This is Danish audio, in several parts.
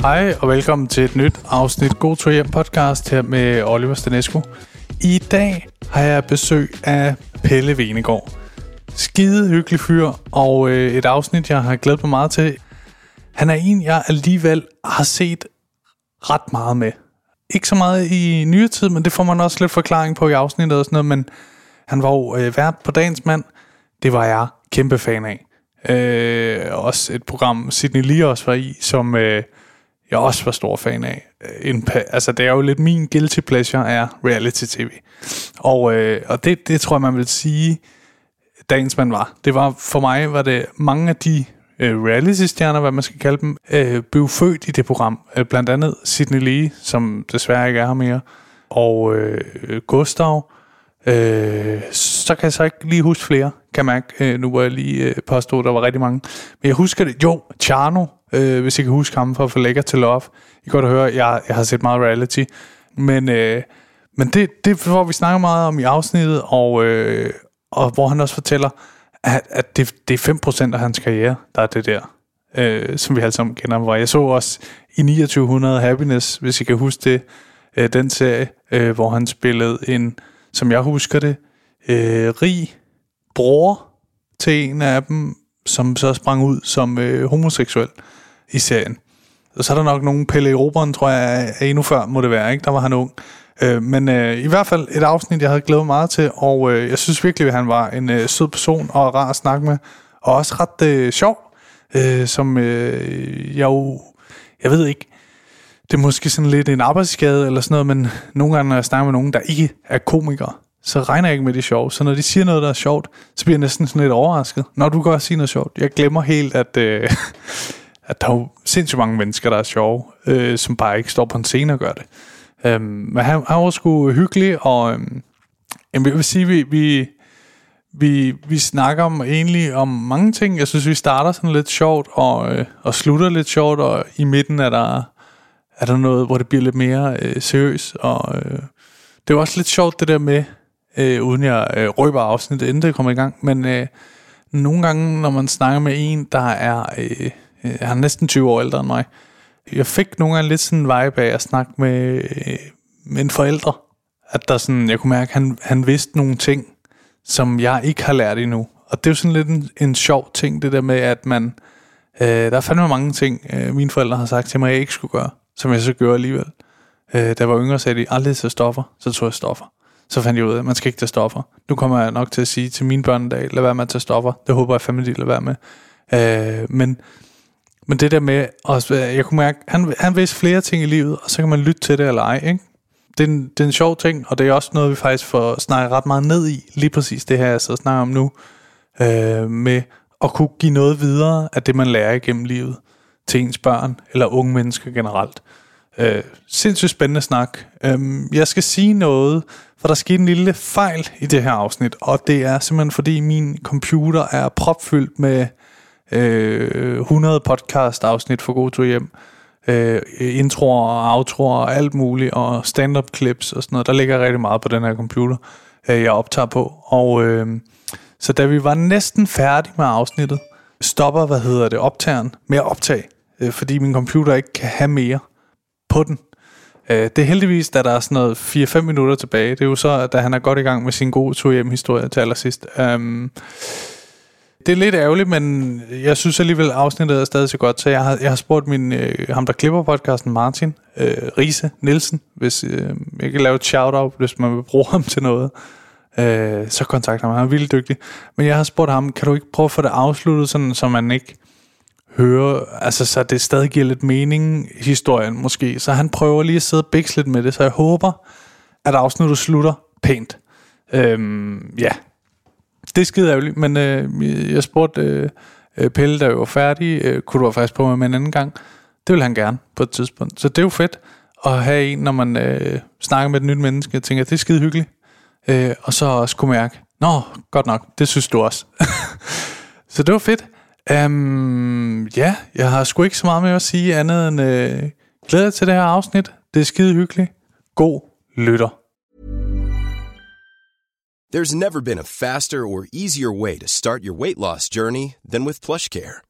Hej og velkommen til et nyt afsnit God to hjem podcast her med Oliver Stanesco. I dag har jeg besøg af Pelle Venegård. Skide hyggelig fyr og øh, et afsnit jeg har glædet mig meget til. Han er en jeg alligevel har set ret meget med. Ikke så meget i nyere tid, men det får man også lidt forklaring på i afsnittet og sådan noget, men han var jo øh, vært på Dagens Mand. Det var jeg kæmpe fan af. Øh, også et program, Sidney Lee også var i, som øh, jeg også var stor fan af. Øh, en, altså, det er jo lidt min guilty pleasure er reality-tv. Og, øh, og det, det tror jeg, man vil sige, dagens man var. Det var, for mig var det mange af de øh, reality-stjerner, hvad man skal kalde dem, øh, blev født i det program. Øh, blandt andet Sidney Lee, som desværre ikke er her mere, og øh, Gustav. Øh, så kan jeg så ikke lige huske flere, kan mærke, øh, nu hvor jeg lige øh, påstod, der var rigtig mange. Men jeg husker det, jo, Charno, øh, hvis I kan huske ham fra For Lækker til Love. I kan godt høre, jeg, jeg har set meget reality. Men, øh, men det, det får vi snakker meget om i afsnittet, og, øh, og hvor han også fortæller, at, at det, det er 5% af hans karriere, der er det der, øh, som vi alle sammen kender. Hvor jeg så også i 2900 Happiness, hvis I kan huske det, øh, den serie, øh, hvor han spillede en, som jeg husker det, øh, rig bror til en af dem, som så sprang ud som øh, homoseksuel i serien. Og så er der nok nogen Pelle Roberen, tror jeg, er endnu før må det være, ikke? Der var han ung. Øh, men øh, i hvert fald et afsnit, jeg havde glædet meget til, og øh, jeg synes virkelig, at han var en øh, sød person og rar at snakke med, og også ret øh, sjov, øh, som øh, jeg jo, jeg ved ikke, det er måske sådan lidt en arbejdsskade eller sådan noget, men nogle gange, når jeg snakker med nogen, der ikke er komikere, så regner jeg ikke med det sjov. Så når de siger noget, der er sjovt, så bliver jeg næsten sådan lidt overrasket. Når du godt sige noget sjovt. Jeg glemmer helt, at, øh, at der er jo sindssygt mange mennesker, der er sjove, øh, som bare ikke står på en scene og gør det. Øh, men han, han var sgu hyggelig, og øh, jeg vil sige, vi, vi, vi, vi snakker om, egentlig om mange ting. Jeg synes, vi starter sådan lidt sjovt, og, øh, og slutter lidt sjovt, og i midten er der, er der noget, hvor det bliver lidt mere øh, seriøst, og øh, det er også lidt sjovt det der med, øh, uden jeg øh, røber afsnittet, inden det kommer i gang, men øh, nogle gange, når man snakker med en, der er, øh, øh, han er næsten 20 år ældre end mig, jeg fik nogle gange lidt sådan en vibe af at snakke med, øh, med en forældre, at der sådan, jeg kunne mærke, at han, han vidste nogle ting, som jeg ikke har lært endnu. Og det er jo sådan lidt en, en sjov ting, det der med, at man, øh, der er fandme mange ting, øh, mine forældre har sagt til mig, at jeg ikke skulle gøre, som jeg så gjorde alligevel. Øh, da jeg var yngre, sagde de, aldrig til stoffer, så tog jeg stoffer så fandt jeg ud af, at man skal ikke tage stoffer. Nu kommer jeg nok til at sige til mine børn en dag, lad være med at tage stoffer. Det håber jeg fandme, de lader være med. Øh, men, men det der med, også, øh, jeg kunne mærke, han, han vidste flere ting i livet, og så kan man lytte til det eller ej. Ikke? Det, er en, det er en sjov ting, og det er også noget, vi faktisk får snakket ret meget ned i, lige præcis det her, jeg så snakker om nu, øh, med at kunne give noget videre af det, man lærer igennem livet til ens børn, eller unge mennesker generelt. Øh, sindssygt spændende snak. Øh, jeg skal sige noget, for der skete en lille fejl i det her afsnit, og det er simpelthen fordi min computer er propfyldt med øh, 100 podcast afsnit for God til hjem. Øh, introer og outroer og alt muligt, og stand-up clips og sådan noget. Der ligger rigtig meget på den her computer, øh, jeg optager på. Og øh, så da vi var næsten færdige med afsnittet, stopper, hvad hedder det, optageren med at optage, øh, fordi min computer ikke kan have mere på den. Øh, det er heldigvis, da der er sådan noget 4-5 minutter tilbage. Det er jo så, da han er godt i gang med sin gode tur hjem historie til allersidst. Um, det er lidt ærgerligt, men jeg synes alligevel, afsnittet er stadig så godt, så jeg har, jeg har spurgt min, øh, ham, der klipper podcasten, Martin øh, Riese Nielsen, hvis øh, jeg kan lave et shout-out, hvis man vil bruge ham til noget, øh, så kontakter ham. Han er vildt dygtig. Men jeg har spurgt ham, kan du ikke prøve at få det afsluttet, sådan, så man ikke høre, altså så det stadig giver lidt mening, historien måske. Så han prøver lige at sidde og lidt med det, så jeg håber, at afsnittet slutter pænt. Øhm, ja, det er skide ærgerligt, men øh, jeg spurgte øh, øh Pelle, der var færdig, øh, kunne du være faktisk på med en anden gang? Det vil han gerne på et tidspunkt. Så det er jo fedt at have en, når man øh, snakker med et nyt menneske, og tænker, det er skide hyggeligt. Øh, og så også kunne mærke, nå, godt nok, det synes du også. så det var fedt. Um, ja, jeg har sgu ikke så meget med at sige andet end øh, glæder til det her afsnit. Det er skide hyggeligt. God lytter. There's never been a faster or easier way to start your weight loss journey than with plush care.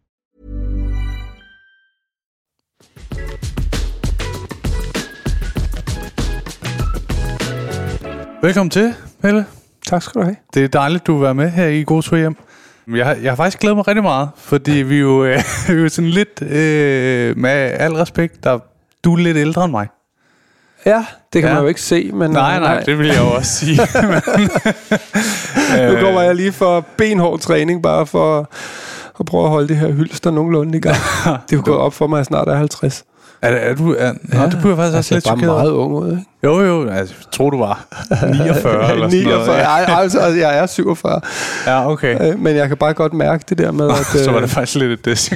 Velkommen til, Pelle. Tak skal du have. Det er dejligt, du er med her i God Tur Hjem. Jeg har, jeg har faktisk glædet mig rigtig meget, fordi vi jo, øh, vi er jo sådan lidt, øh, med al respekt, der, du er lidt ældre end mig. Ja, det kan Ja. man jo ikke se, men... Nej, øh, nej, det vil jeg jo også sige. Nu kommer jeg lige for benhård træning, bare for at prøve at holde det her hylster nogenlunde i gang. det er gået op for mig, at jeg snart er 50. Er, er du... Er, ja, det bliver faktisk også altså, lidt bare chokeret. meget ung ud, ikke? Jo, jo, altså, jeg tror du var 49 eller sådan 49. noget. Ja, Ej, altså, jeg er 47. ja okay. Øh, Men jeg kan bare godt mærke det der med, at Så var øh, det faktisk lidt et diss.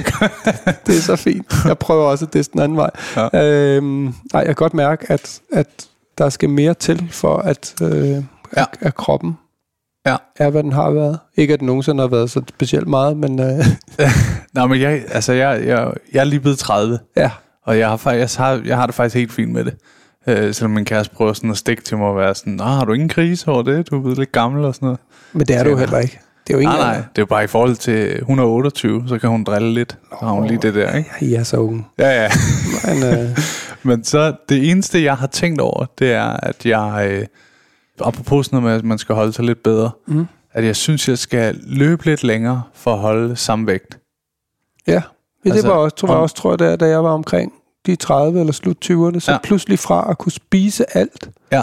det er så fint. Jeg prøver også at det den anden vej. Ja. Øhm, nej, jeg kan godt mærke, at, at der skal mere til for, at, øh, Ja. at, at kroppen Ja. er, hvad den har været. Ikke, at den nogensinde har været så specielt meget, men øh, Nej, men jeg, altså, jeg, jeg, jeg er lige blevet 30, ja. og jeg har, faktisk, jeg har, jeg har det faktisk helt fint med det. Øh, selvom min kæreste prøver sådan at stikke til mig og være sådan, Nå, har du ingen krise over det? Du er blevet lidt gammel og sådan noget. Men det er du jo heller ikke. Det er jo ikke Nej, nej, det er jo bare i forhold til 128, så kan hun drille lidt. Så har hun lige det der, ikke? I er så unge. Ja, ja. Men, øh, Men så det eneste, jeg har tænkt over, det er, at jeg, øh, apropos sådan noget med, at man skal holde sig lidt bedre, Mm. at jeg synes, jeg skal løbe lidt længere for at holde samme vægt. ja, ja det Altså, var også, tror jeg også, tror jeg, da, da jeg var omkring de 30 eller slut 20'erne, så Ja. pludselig fra at kunne spise alt, Ja.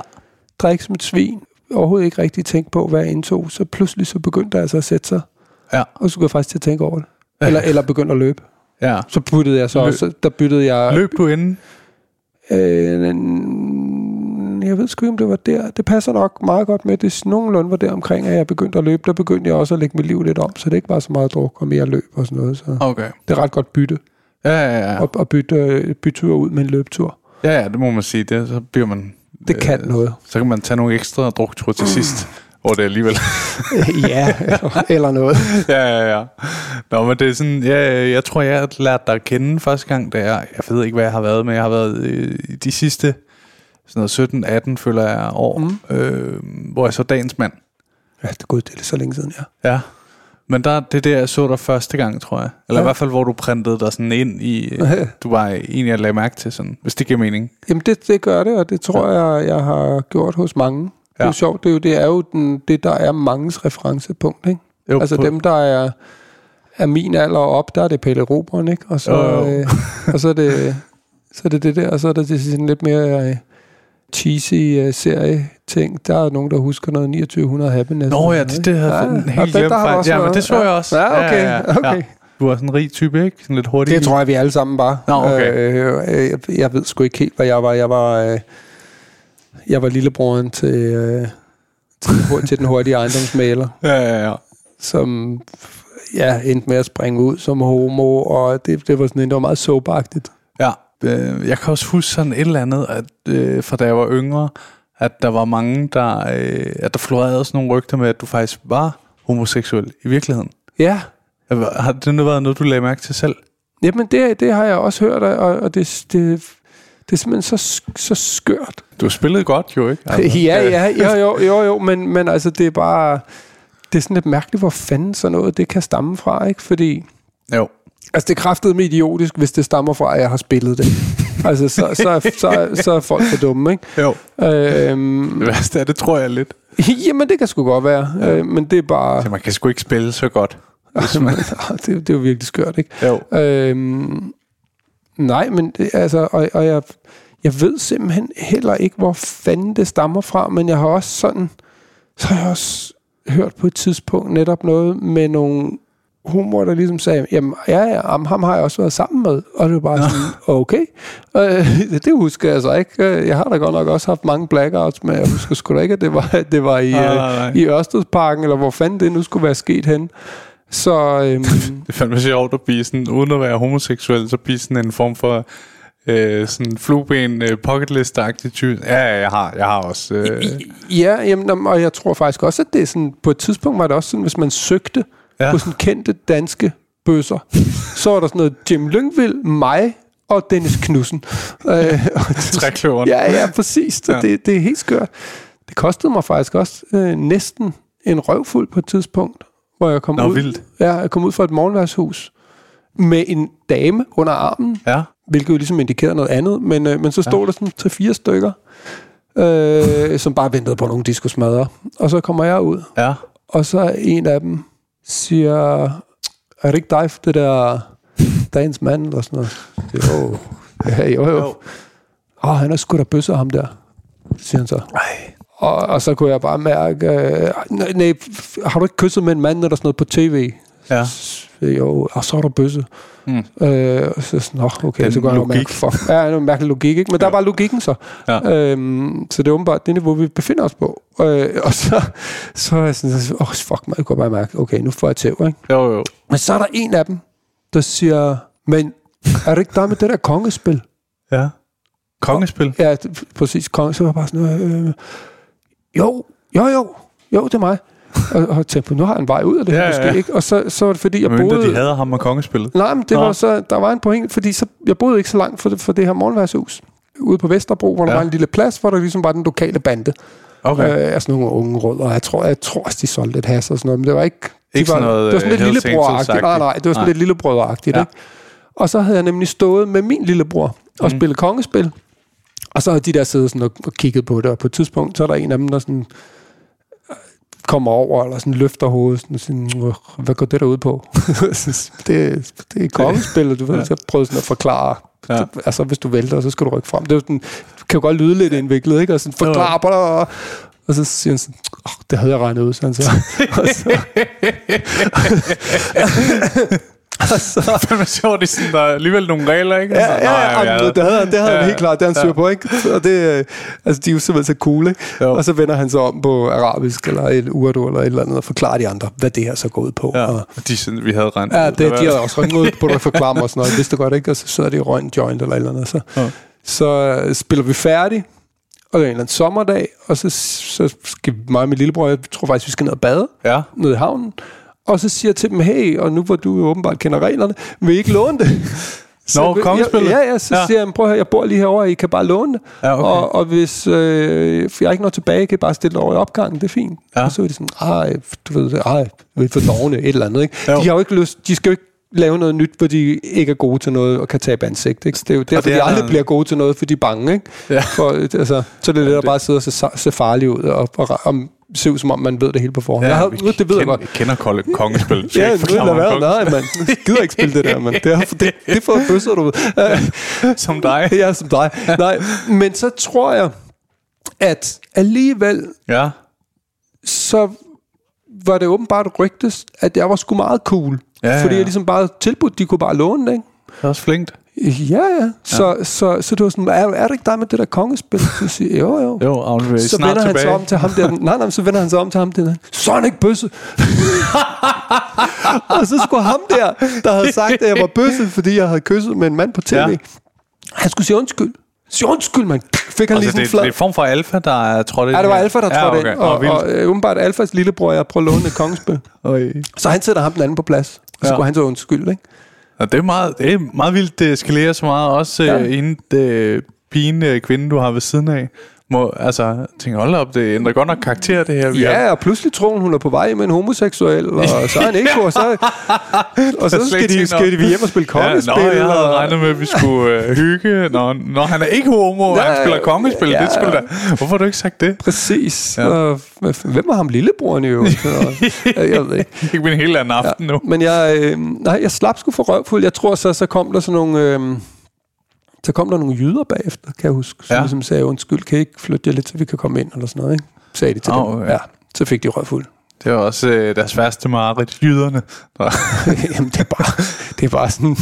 drikke som et svin, overhovedet ikke rigtig tænke på, hvad jeg indtog, så pludselig så begyndte der altså at sætte sig, Ja. og så skulle jeg faktisk til at tænke over det. Eller, eller begynde at løbe. Ja. Så byttede jeg så Løb. også, der byttede jeg... Løb du inden? Øh, jeg ved sgu ikke, om det var der. Det passer nok meget godt med, det er nogenlunde var der omkring, at jeg begyndte at løbe. Der begyndte jeg også at lægge mit liv lidt om, så det er ikke bare så meget druk og mere løb og sådan noget. Så Okay. det er ret godt bytte Ja, ja, ja. at, at bytte, øh, bytte tur ud med en løbetur. Ja, ja, det må man sige. Det, så bliver man... Det kan noget. Så kan man tage nogle ekstra drukture til sidst, hvor det alligevel... ja, eller noget. ja, ja, ja. Nå, men det er sådan... Ja, jeg tror, jeg har lært dig at kende første gang, da jeg... Jeg ved ikke, hvad jeg har været med. Jeg har været øh, i de sidste sådan noget 17-18, føler jeg, år, mm. øh, hvor jeg så dagens mand. Ja, det er gået det er så længe siden, ja. Ja. Men der, det er der, jeg så dig første gang, tror jeg. Eller ja. i Ja. hvert fald, hvor du printede dig sådan ind i... Du var en, jeg lagde mærke til, sådan, hvis det giver mening. Jamen det, det gør det, og det tror jeg, jeg har gjort hos mange. Det er Ja. jo sjovt, det er jo, det er jo den, det, der er mangens referencepunkt, ikke? Jo, altså på- dem, der er, er min alder op, der er det Pelle Robren, ikke? Og så, Jo, jo. øh, og så er det så er det det der, og så er der det sådan lidt mere øh, cheesy øh, serie ting. Der er nogen, der husker noget 2900 Happiness. Nå ja, det, det havde jeg helt og glemt faktisk. også Ja, men det så jeg også. Ja, okay, okay. Du er sådan en rig type, ikke? Sådan lidt hurtig. Det tror jeg, vi alle sammen var. Nå, okay. Øh, øh, jeg, jeg ved sgu ikke helt, hvad jeg var. Jeg var, øh, jeg var lillebroren til, øh, til, til den hurtige ejendomsmaler, Ja, ja, ja. som ja, endte med at springe ud som homo, og det, det var sådan, det var meget soapagtigt. ja. Øh, jeg kan også huske sådan et eller andet, at øh, fra da jeg var yngre, at der var mange, der, øh, at der florerede sådan nogle rygter med, at du faktisk var homoseksuel i virkeligheden. Ja, Har det nu været noget, du lagde mærke til selv? jamen det, det har jeg også hørt, og, og det, det, det er simpelthen så, så skørt. Du spillede godt jo, ikke? Altså, ja, ja, jo, jo, jo, jo men, men altså, det er bare... Det er sådan lidt mærkeligt, hvor fanden sådan noget det kan stamme fra, ikke? Fordi... Jo. Altså, det kraftet med idiotisk, hvis det stammer fra, at jeg har spillet det. altså, så, så, så, så, er folk for dumme, ikke? Jo. Øhm, Det værste er, det tror jeg lidt. jamen, det kan sgu godt være. Øh, men det er bare... Så man kan sgu ikke spille så godt. Man... det, det er jo virkelig skørt, ikke? jo. Øhm, nej, men det, altså, og, og jeg, jeg ved simpelthen heller ikke, hvor fanden det stammer fra, men jeg har også sådan, så har jeg også hørt på et tidspunkt netop noget med nogle humor, der ligesom sagde, jamen ja, ja, ham, har jeg også været sammen med. Og det var bare sådan, okay. Øh, det husker jeg så ikke. Øh, Jeg har da godt nok også haft mange blackouts, men jeg husker sgu da ikke, at det var, at det var i, Nej, øh, i Ørstedsparken, eller hvor fanden det nu skulle være sket hen. Så øhm, Det er fandme sjovt at blive sådan, uden at være homoseksuel, så blive sådan en form for øh, sådan flueben, øh, pocketlist-agtig type. Ja, jeg har, jeg har også... Øh, ja, jamen, og jeg tror faktisk også, at det er sådan, på et tidspunkt var det også sådan, hvis man søgte Ja. Ja. på sådan kendte danske bøsser, så var der sådan noget Jim Lyngvild, mig og Dennis Knudsen. øh, Trækløveren. Ja, ja, præcis. Ja. Det, det er helt skørt. Det kostede mig faktisk også øh, næsten en røvfuld på et tidspunkt, hvor jeg kom Nå, ud. vildt. Ja, jeg kom ud fra et morgenværshus med en dame under armen, Ja. hvilket jo ligesom indikerede noget andet, men, øh, men så stod ja. der sådan til fire stykker, øh, som bare ventede på nogle diskusmadder. Og så kommer jeg ud, Ja. og så en af dem siger, er det ikke dig, det der dagens mand, eller sådan noget? Jo, ja, jo, jo. Jo. Åh, oh, han er sgu da bøsser, ham der, siger han så. Ej. Og, og så kunne jeg bare mærke, øh, nej, nej, har du ikke kysset med en mand eller sådan noget på tv? Ja. S- Jo, og så er der bøsse. Mm. Øh, og så sådan, Nå, okay, Den så går jeg og mærke, fuck. Ja, det er en mærkelig logik, ikke? Men der var logikken så. Ja. Øhm, så det er åbenbart det niveau, vi befinder os på. Øh, og så, så er jeg sådan, åh, oh, fuck mig, jeg kunne bare mærke, okay, nu får jeg tæv, ikke? Jo, jo. Men så er der en af dem, der siger, men er det ikke der med det der kongespil? Ja. Kongespil. Ja, det- præcis, konge. Så var jeg bare sådan, øh, jo, jo, jo, jo, det er mig. Og, og tænkte på, nu har en vej ud af det Ja, her, ja. måske ikke. Og så, så var det fordi, jeg Men boede... de hader ham og kongespillet. Nej, men det Nå. var så, der var en point, fordi så, jeg boede ikke så langt for det, for det her morgenværshus. Ude på Vesterbro, hvor der Ja. var en lille plads, hvor der ligesom var den lokale bande. Okay. Øh, altså nogle unge rødder. Jeg tror, jeg tror også, de solgte et has og sådan noget, men det var ikke... de Ikke var, sådan noget, Det var sådan øh, lidt lillebror-agtigt. Angels-agtigt. Nej, nej, det var sådan Nej. lidt lillebror-agtigt, Ja. ikke? Og så havde jeg nemlig stået med min lillebror og Mhm. spillet kongespil. Og så havde de der siddet sådan og, og kigget på det, og på et tidspunkt, så er der en af dem, der sådan øh, kommer over, eller sådan løfter hovedet, sådan, sådan "Øh, hvad går det der ud på? det, det er kongespil, og du ved, Ja. så prøvede sådan at forklare, Ja. ja. altså hvis du vælter, så skal du rykke frem. Det, er sådan, det kan jo godt lyde lidt indviklet, ikke? Og sådan forklare, bla, bla. og så siger han sådan, oh, det havde jeg regnet ud, sådan så. og så, og så Det er sjovt, det er sådan, der er alligevel nogle regler, ikke? Ja, Altså, ja, ja, ja, havde- det havde han, det havde Ja, han helt klart, det han styr ja. på, ikke? Og det, øh, altså, de er jo simpelthen så cool, ikke? Jo. Og så vender han sig om på arabisk, eller et urdu, eller et eller andet, og forklarer de andre, hvad det her så går ud på. Ja, Og, de, sådan, vi havde rent. ja det, de havde også rønt ud på, at forklare mig og sådan noget. Vidste godt, ikke? Og så sidder de og en joint, eller et eller andet. Så, Ja. så øh, spiller vi færdig, og det er en eller anden sommerdag, og så, så skal mig og min lillebror, jeg tror faktisk, vi skal ned og bade Ja. nede i havnen. Og så siger til dem, hey, og nu hvor du jo åbenbart kender reglerne, vil I ikke låne det? Nå, kongespillet? Ja, ja, så Ja. siger jeg, prøv høre, jeg bor lige herovre, I kan bare låne det. Ja, okay. og, og hvis øh, jeg ikke når tilbage, kan I bare stille det over i opgangen, det er fint. Ja. Og så er de sådan, ej, du ved det, ej, vi er for dogne, et eller andet, ikke? Jo. De har jo ikke lyst, de skal jo ikke lave noget nyt, hvor de ikke er gode til noget og kan tabe ansigt. Ikke? Så det er jo derfor, det de er aldrig der- bliver gode til noget, for de er bange. Ikke? Ja. For, altså, så er det at bare sidde og se, se farlig ud og, og, og se ud, som om man ved det hele på forhånd. jeg har, vi det ved jeg kender, godt. Kender kolde kongespil. Ja, jeg mig om været. Nej, mand. Jeg gider ikke spille det der, mand. Det er, det, det er for bøsser, du ved. Som dig. Jeg er som dig. Nej, men så tror jeg, at alligevel, Ja. så var det åbenbart rygtes, at jeg var sgu meget cool. Ja, fordi ja. jeg ligesom bare tilbudt, de kunne bare låne det, ikke? Det er også flinkt. Ja, ja. Så, ja. så, så det var sådan, er, er det ikke dig med det der kongespil? Så siger jo, jo. Jo, og så vender han sig tilbage. om til ham der. Nej, nej, så vender han sig om til ham der. Så er ikke bøsse. og så skulle ham der, der havde sagt, at jeg var bøsse, fordi jeg havde kysset med en mand på tv. Ja. Han skulle sige undskyld. Sige undskyld, mand. Fik han lige Altså, sådan en det, flad. det er form for alfa, der er trådt ind. Ja, det var. Alfa, der trådte ja, okay. ind. Og, vildt. og øh, åbenbart Alfas lillebror, jeg prøver at låne et kongespil. Så han sætter ham den anden på plads. Og så Ja. skulle han så undskylde, ikke? Og det er meget, det er meget vildt, det eskalerer så meget. Også ja. Øh, inden det pigen øh, kvinde, du har ved siden af, må, altså, tænker, hold op, det ændrer godt nok karakter, det her. vi har- Ja, og pludselig tror hun, hun er på vej med en homoseksuel, og så er han ikke og så, og så skal de, skal de hjem og spille Ja, kongespil. nå, jeg havde og, regnet med, at vi skulle øh, hygge. Nå, nå, han er ikke homo, ja, Ja, han spiller kongespil. Ja. ja. Det skulle da. Hvorfor har du ikke sagt det? Præcis. Ja. Ja. Og, hvem var ham lillebroren? Og- jeg ved ikke. Det blive en helt anden aften nu. Men jeg, øh, nej, jeg slap sgu for røvfuld. Jeg tror så, så kom der sådan nogle... Øh, Så kom der nogle jyder bagefter, kan jeg huske, som Ja. ligesom sagde, undskyld, kan I ikke flytte jer lidt, så vi kan komme ind, eller sådan noget, ikke? Sagde de til Åh, dem. ja. Ja, så fik de røvfuld. Det var også øh, deres værste mareridt, jyderne. Der- Jamen, det er bare, det er bare sådan,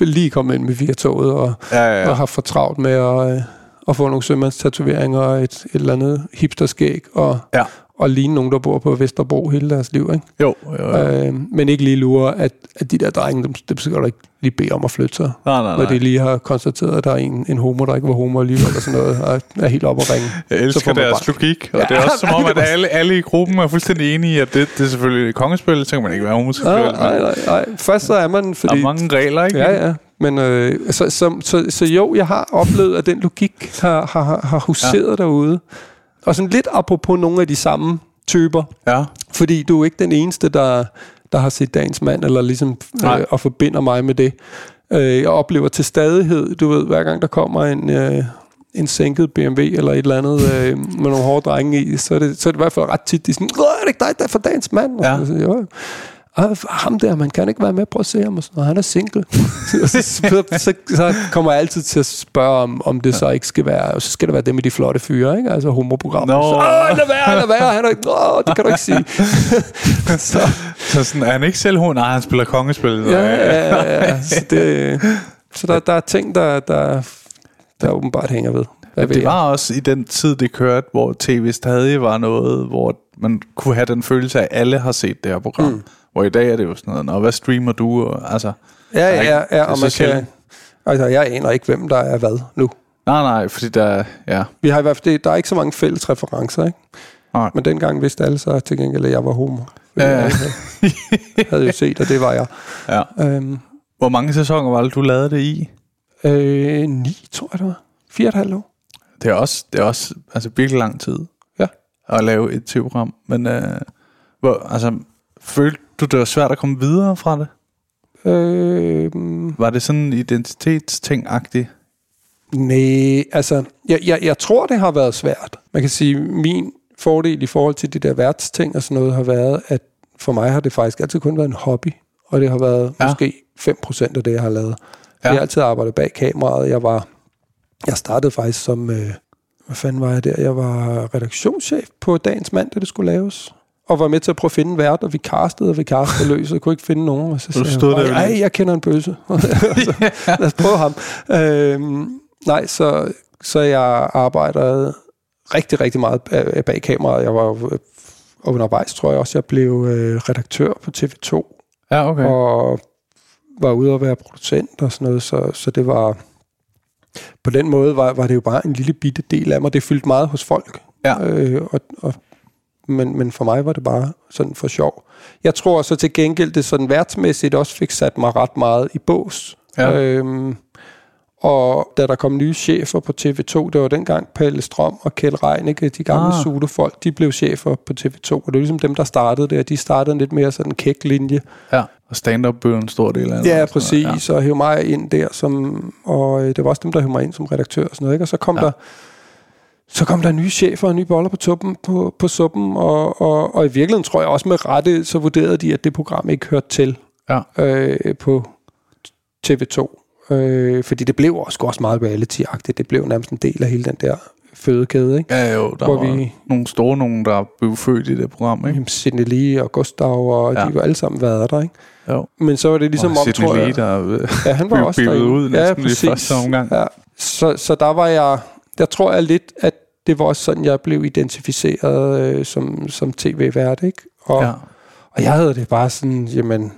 lige kommet ind med via toget, og, ja, ja, ja. og har for travlt med at, øh, at få nogle sømandstatoveringer og et, et eller andet hipsterskæg, og, ja. Og ligne nogen, der bor på Vesterbro hele deres liv, ikke? Jo, jo, jo. Øh, men ikke lige lure, at, at de der drenge, dem, dem skal du ikke lige bede om at flytte sig. Nej, nej, nej. de lige har konstateret, at der er en, en homo, der ikke var homo alligevel, eller sådan noget, og er helt op at ringe. Jeg Så elsker deres bare- logik, og Ja, det er også som om, det at alle, alle i gruppen er fuldstændig enige i, at det, det er selvfølgelig kongespil, så kan man ikke være homoseksuel. Nej, nej, nej, nej. Først så er man, Der fordi... er mange regler, ikke? Ja, ja. Men øh, så, så, så, så jo, jeg har oplevet, at den logik har, har, har huseret ja. derude. Og sådan lidt apropos nogle af de samme typer. ja. Fordi du er ikke den eneste, der, der har set dagens mand, eller ligesom Nej. øh, og forbinder mig med det. Øh, jeg oplever til stadighed, du ved, hver gang der kommer en, øh, en sænket BMW eller et eller andet øh, med nogle hårde drenge i, så er, det, så er det i hvert fald ret tit, de er sådan, "Åh, er det ikke dig, der er for dagens mand? Og Ja. så, jo. Og ham der, man kan ikke være med på at se ham, og sådan, noget. han er single. Så, så, så, så kommer jeg altid til at spørge, om, om det så ikke skal være, og så skal det være det med de flotte fyre, ikke? altså homoprogrammer. Nå. Så, Åh, lad være, lad være, han er åh, det kan du ikke sige. så, Så sådan, er han ikke selv hun? Nej, han spiller kongespil. ja, ja, ja, ja. Så, det, så der, der er ting, der, der, der åbenbart hænger ved. Hvad Det jeg? var også i den tid, det kørte, hvor tv stadig var noget, hvor man kunne have den følelse af, at alle har set det her program. Mm. Hvor i dag er det jo sådan noget, Nå, hvad streamer du? Og, altså, Ja, ja, ja, ja og man kan, altså, jeg aner ikke, hvem der er hvad nu. nej, nej, fordi der, ja, Vi har i hvert fald, det- der er ikke så mange fælles referencer, ikke? Nej. Men dengang vidste alle så til gengæld, at jeg var homo. Ja, ja. Jeg havde- havde jo set, at det var jeg. ja. Øhm, Hvor mange sæsoner var det, du lavede det i? øh, ni, tror jeg det var. Fire og et halvt år. Det er også, det er også altså, virkelig lang tid Ja. at lave et tv-program. Men øh, hvor, altså, følte du, det var svært at komme videre fra det? Øh, Var det sådan en identitetsting-agtigt? nej, altså, jeg, jeg, jeg tror, det har været svært. Man kan sige, min fordel i forhold til de der værtsting og sådan noget har været, at for mig har det faktisk altid kun været en hobby. Og det har været Ja. måske 5% af det, jeg har lavet. Ja. Jeg har altid arbejdet bag kameraet. Jeg var, jeg startede faktisk som, øh, hvad fanden var jeg der? Jeg var redaktionschef på Dagens Mand, da det skulle laves. Og var med til at prøve at finde en vært, og vi castede, og vi castede løs, og kunne ikke finde nogen. Og så sagde stod jeg, der jo bare, lidt. ej, jeg kender en bøsse. Lad os prøve ham. Øhm, nej, så, så jeg arbejdede rigtig, rigtig meget bag bag kameraet. Jeg var jo, øh, undervejs, tror jeg også, jeg blev øh, redaktør på TV2 Ja, okay. og var ude at være producent og sådan noget, så, så det var på den måde var, var det jo bare en lille bitte del af mig. Det fyldte meget hos folk. Ja. Øh, og, og, men, men for mig var det bare sådan for sjov. Jeg tror så til gengæld, det sådan værtsmæssigt også fik sat mig ret meget i bås. Ja. Øhm, og da der kom nye chefer på TV2, det var dengang Palle Strøm og Kjeld Reinicke, de gamle Ah. Sulefolk, de blev chefer på TV2, og det var ligesom dem, der startede det, og de startede en lidt mere sådan kæk linje. Ja, og stand-up blev en stor del af det. Ja, præcis, og hævde mig ind der, som, og øh, det var også dem, der hævde mig ind som redaktør og sådan noget, ikke? og så kom Ja. ja. der så kom der nye chefer og nye boller på, tuppen, på, på suppen, og, og, og i virkeligheden tror jeg også med rette, så vurderede de, at det program ikke hørte til Ja. øh, på TV2. Øh, fordi det blev også, også meget reality-agtigt. Det blev nærmest en del af hele den der fødekæde. Ikke? Ja, jo, der Hvor var vi- nogle store nogen, der blev født i det program, ikke? Sidney Lee og Gustav, og Ja. ja. de var alle sammen været der. Ikke? Jo. Men så var det ligesom og om, tror jeg... Lee, der... øh, Ja, han var også derinde. ud næsten i præcis. første omgang. Ja. Så, så der var jeg, der tror jeg lidt, at det var også sådan, jeg blev identificeret øh, som, som tv-vært, ikke? Og, Ja. og jeg havde det bare sådan, jamen,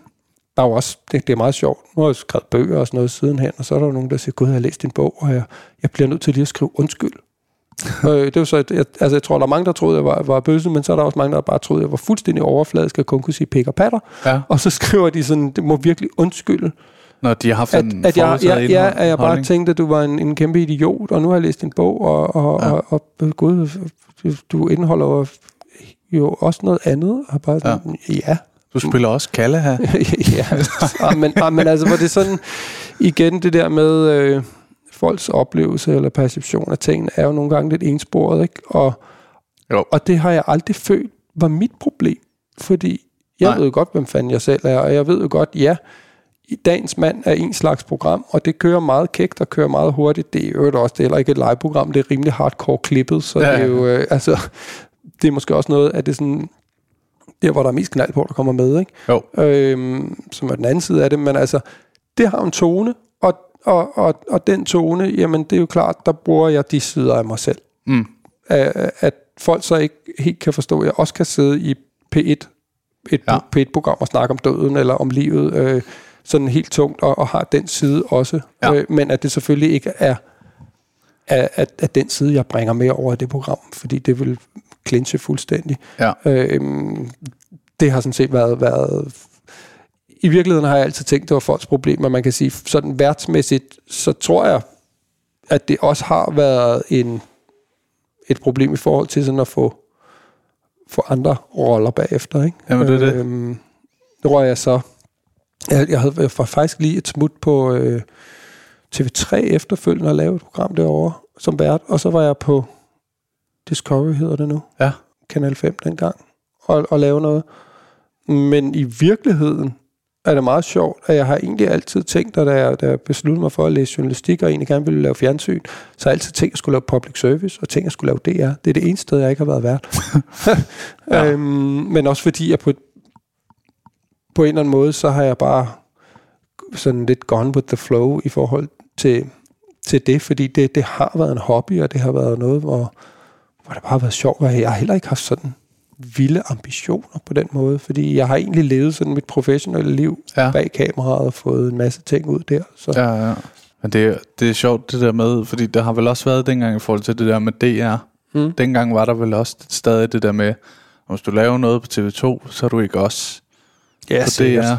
der var også, det, det er meget sjovt. Nu har jeg skrevet bøger og sådan noget sidenhen, og så er der jo nogen, der siger, gud, jeg har læst din bog, og jeg, jeg bliver nødt til lige at skrive undskyld. øh, det var så, jeg, altså jeg tror, der er mange, der troede, jeg var, var bøsse, men så er der også mange, der bare troede, jeg var fuldstændig overfladisk og kun kunne sige pik og patter. ja. Og så skriver de sådan, det må virkelig undskylde, Når de har haft at, en at jeg, ja, ja, at jeg bare tænkte, at du var en, en kæmpe idiot, og nu har jeg læst din bog, og, og, Ja. og, og, og gud, du indeholder jo- jo også noget andet. Og bare sådan, ja. ja. Du spiller også Kalle her. ja, Ah, men, men altså, hvor det er sådan, igen det der med øh, folks oplevelse eller perception af tingene, er jo nogle gange lidt ensporet, ikke? Og, Jo. og det har jeg aldrig følt var mit problem, fordi jeg. Nej. ved jo godt, hvem fanden jeg selv er, og jeg ved jo godt, ja, i dagens mand er en slags program, og det kører meget kægt og kører meget hurtigt. Det er jo også, det er heller ikke et live-program, det er rimelig hardcore klippet, så ja, det er jo, øh, altså, det er måske også noget af det sådan, der hvor der er mest knald på, der kommer med, ikke? Jo. Øhm, som er den anden side af det, men altså, det har en tone, og, og, og, og den tone, jamen det er jo klart, der bruger jeg de sider af mig selv. Mm. At, at folk så ikke helt kan forstå, at jeg også kan sidde i P1, et ja. P1-program og snakke om døden eller om livet, øh, sådan helt tungt, og, og har den side også. Ja. Øh, men at det selvfølgelig ikke er at, at, at den side, jeg bringer med over det program, fordi det vil clinche fuldstændig. Ja. Øhm, det har sådan set været, været... I virkeligheden har jeg altid tænkt, det var folks problem, men man kan sige, sådan værtsmæssigt, så tror jeg, at det også har været en, et problem i forhold til sådan at få, få andre roller bagefter. Ikke? Jamen, det er det. Øhm, nu røg jeg så... Jeg, jeg havde jeg var faktisk lige et smut på øh, TV3 efterfølgende og lave et program derovre som vært, og så var jeg på Discovery, hedder det nu. Ja. Kanal 5 dengang, og, og lave noget. Men i virkeligheden er det meget sjovt, at jeg har egentlig altid tænkt, at da jeg, da jeg besluttede mig for at læse journalistik, og egentlig gerne ville lave fjernsyn, så har jeg altid tænkt, at jeg skulle lave public service, og tænkt, at jeg skulle lave DR. Det er det eneste sted, jeg ikke har været vært. Ja. øhm, men også fordi jeg på, på en eller anden måde, så har jeg bare sådan lidt gone with the flow i forhold til, til det, fordi det, det har været en hobby, og det har været noget, hvor, hvor det bare har været sjovt, og jeg har heller ikke haft sådan vilde ambitioner på den måde, fordi jeg har egentlig levet sådan mit professionelle liv Ja. bag kameraet og fået en masse ting ud der. Så ja. Ja. Men det, det er sjovt det der med, fordi der har vel også været dengang i forhold til det der med DR. Mm. Dengang var der vel også stadig det der med, hvis du laver noget på TV2, så er du ikke også ja på sikkert. DR.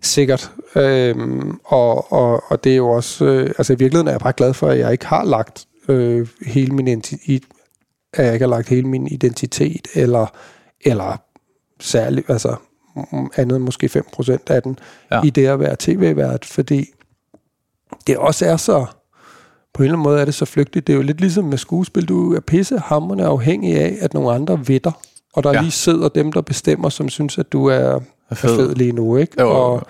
Sikkert. Øhm, og, og, og det er jo også... Øh, altså i virkeligheden er jeg bare glad for, at jeg ikke har lagt øh, hele min identitet, at jeg ikke har lagt hele min identitet, eller, eller særligt, altså mm, andet måske 5% af den, Ja. i det at være tv-vært, fordi det også er så, på en eller anden måde er det så flygtigt. Det er jo lidt ligesom med skuespil. Du er pissehammerende afhængig af, at nogle andre vetter, og der ja. lige sidder dem, der bestemmer, som synes, at du er, Er er fed. fed lige nu, ikke? Jo, jo, jo. Og,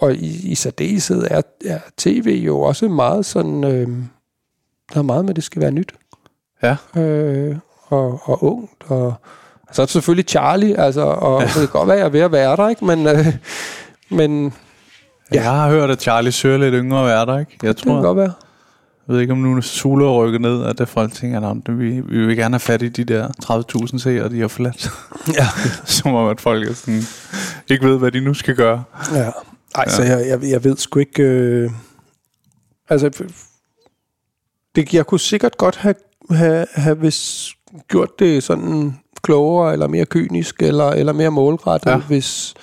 og i, i særdeleshed er, er tv jo også meget sådan, øh, der er meget med, at det skal være nyt. Ja. Øh, og, og ungt, og så er det selvfølgelig Charlie, altså, og ja. det kan godt være, at jeg er ved at være der, ikke? Men, øh, men Ja. Jeg har hørt, at Charlie søger lidt yngre værter, ikke? Jeg det kan tror, godt være. Jeg ved ikke, om nu er Sula rykket ned, at det folk tænker, at vi, vi vil gerne have fat i de der 30.000 seere, de har forladt. Ja. Som om, at folk er sådan, ikke ved, hvad de nu skal gøre. Ja. Ej, ja. så jeg, jeg, jeg ved sgu ikke... Øh, altså, det, jeg kunne sikkert godt have, have, have hvis, gjort det sådan klogere, eller mere kynisk, eller, eller mere målrettet, ja. hvis,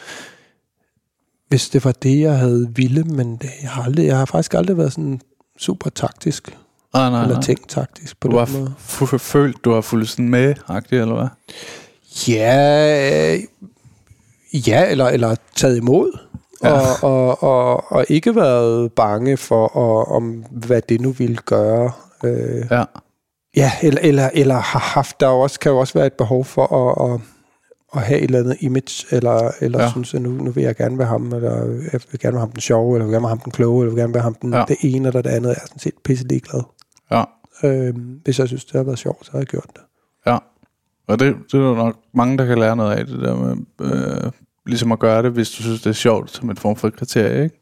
hvis det var det, jeg havde ville, men det, jeg, har aldrig, jeg har faktisk aldrig været sådan super taktisk, Nej, nej, eller nej. tænkt taktisk på Du den har måde. f- f- følt, du har fulgt sådan med, agtigt, eller hvad? Ja, øh, ja eller, eller taget imod. Ja. Og, og, og, og ikke været bange for, og, om hvad det nu ville gøre. Øh, Ja. ja, eller, eller, eller har haft, der er også, kan jo også være et behov for at, at, at have et eller andet image, eller, eller Ja. ja. synes, at nu, nu vil jeg gerne være ham, eller jeg vil gerne være ham den sjove, eller jeg vil gerne være ham den kloge, eller jeg vil gerne være ham den, Ja. ja. det ene eller det andet. Jeg er sådan set pisse ligeglad. Ja. Øh, hvis jeg synes, det har været sjovt, så har jeg gjort det. Ja. Og det, det er der nok mange, der kan lære noget af, det der med øh, ligesom at gøre det, hvis du synes, det er sjovt, som et form for kriterie, ikke?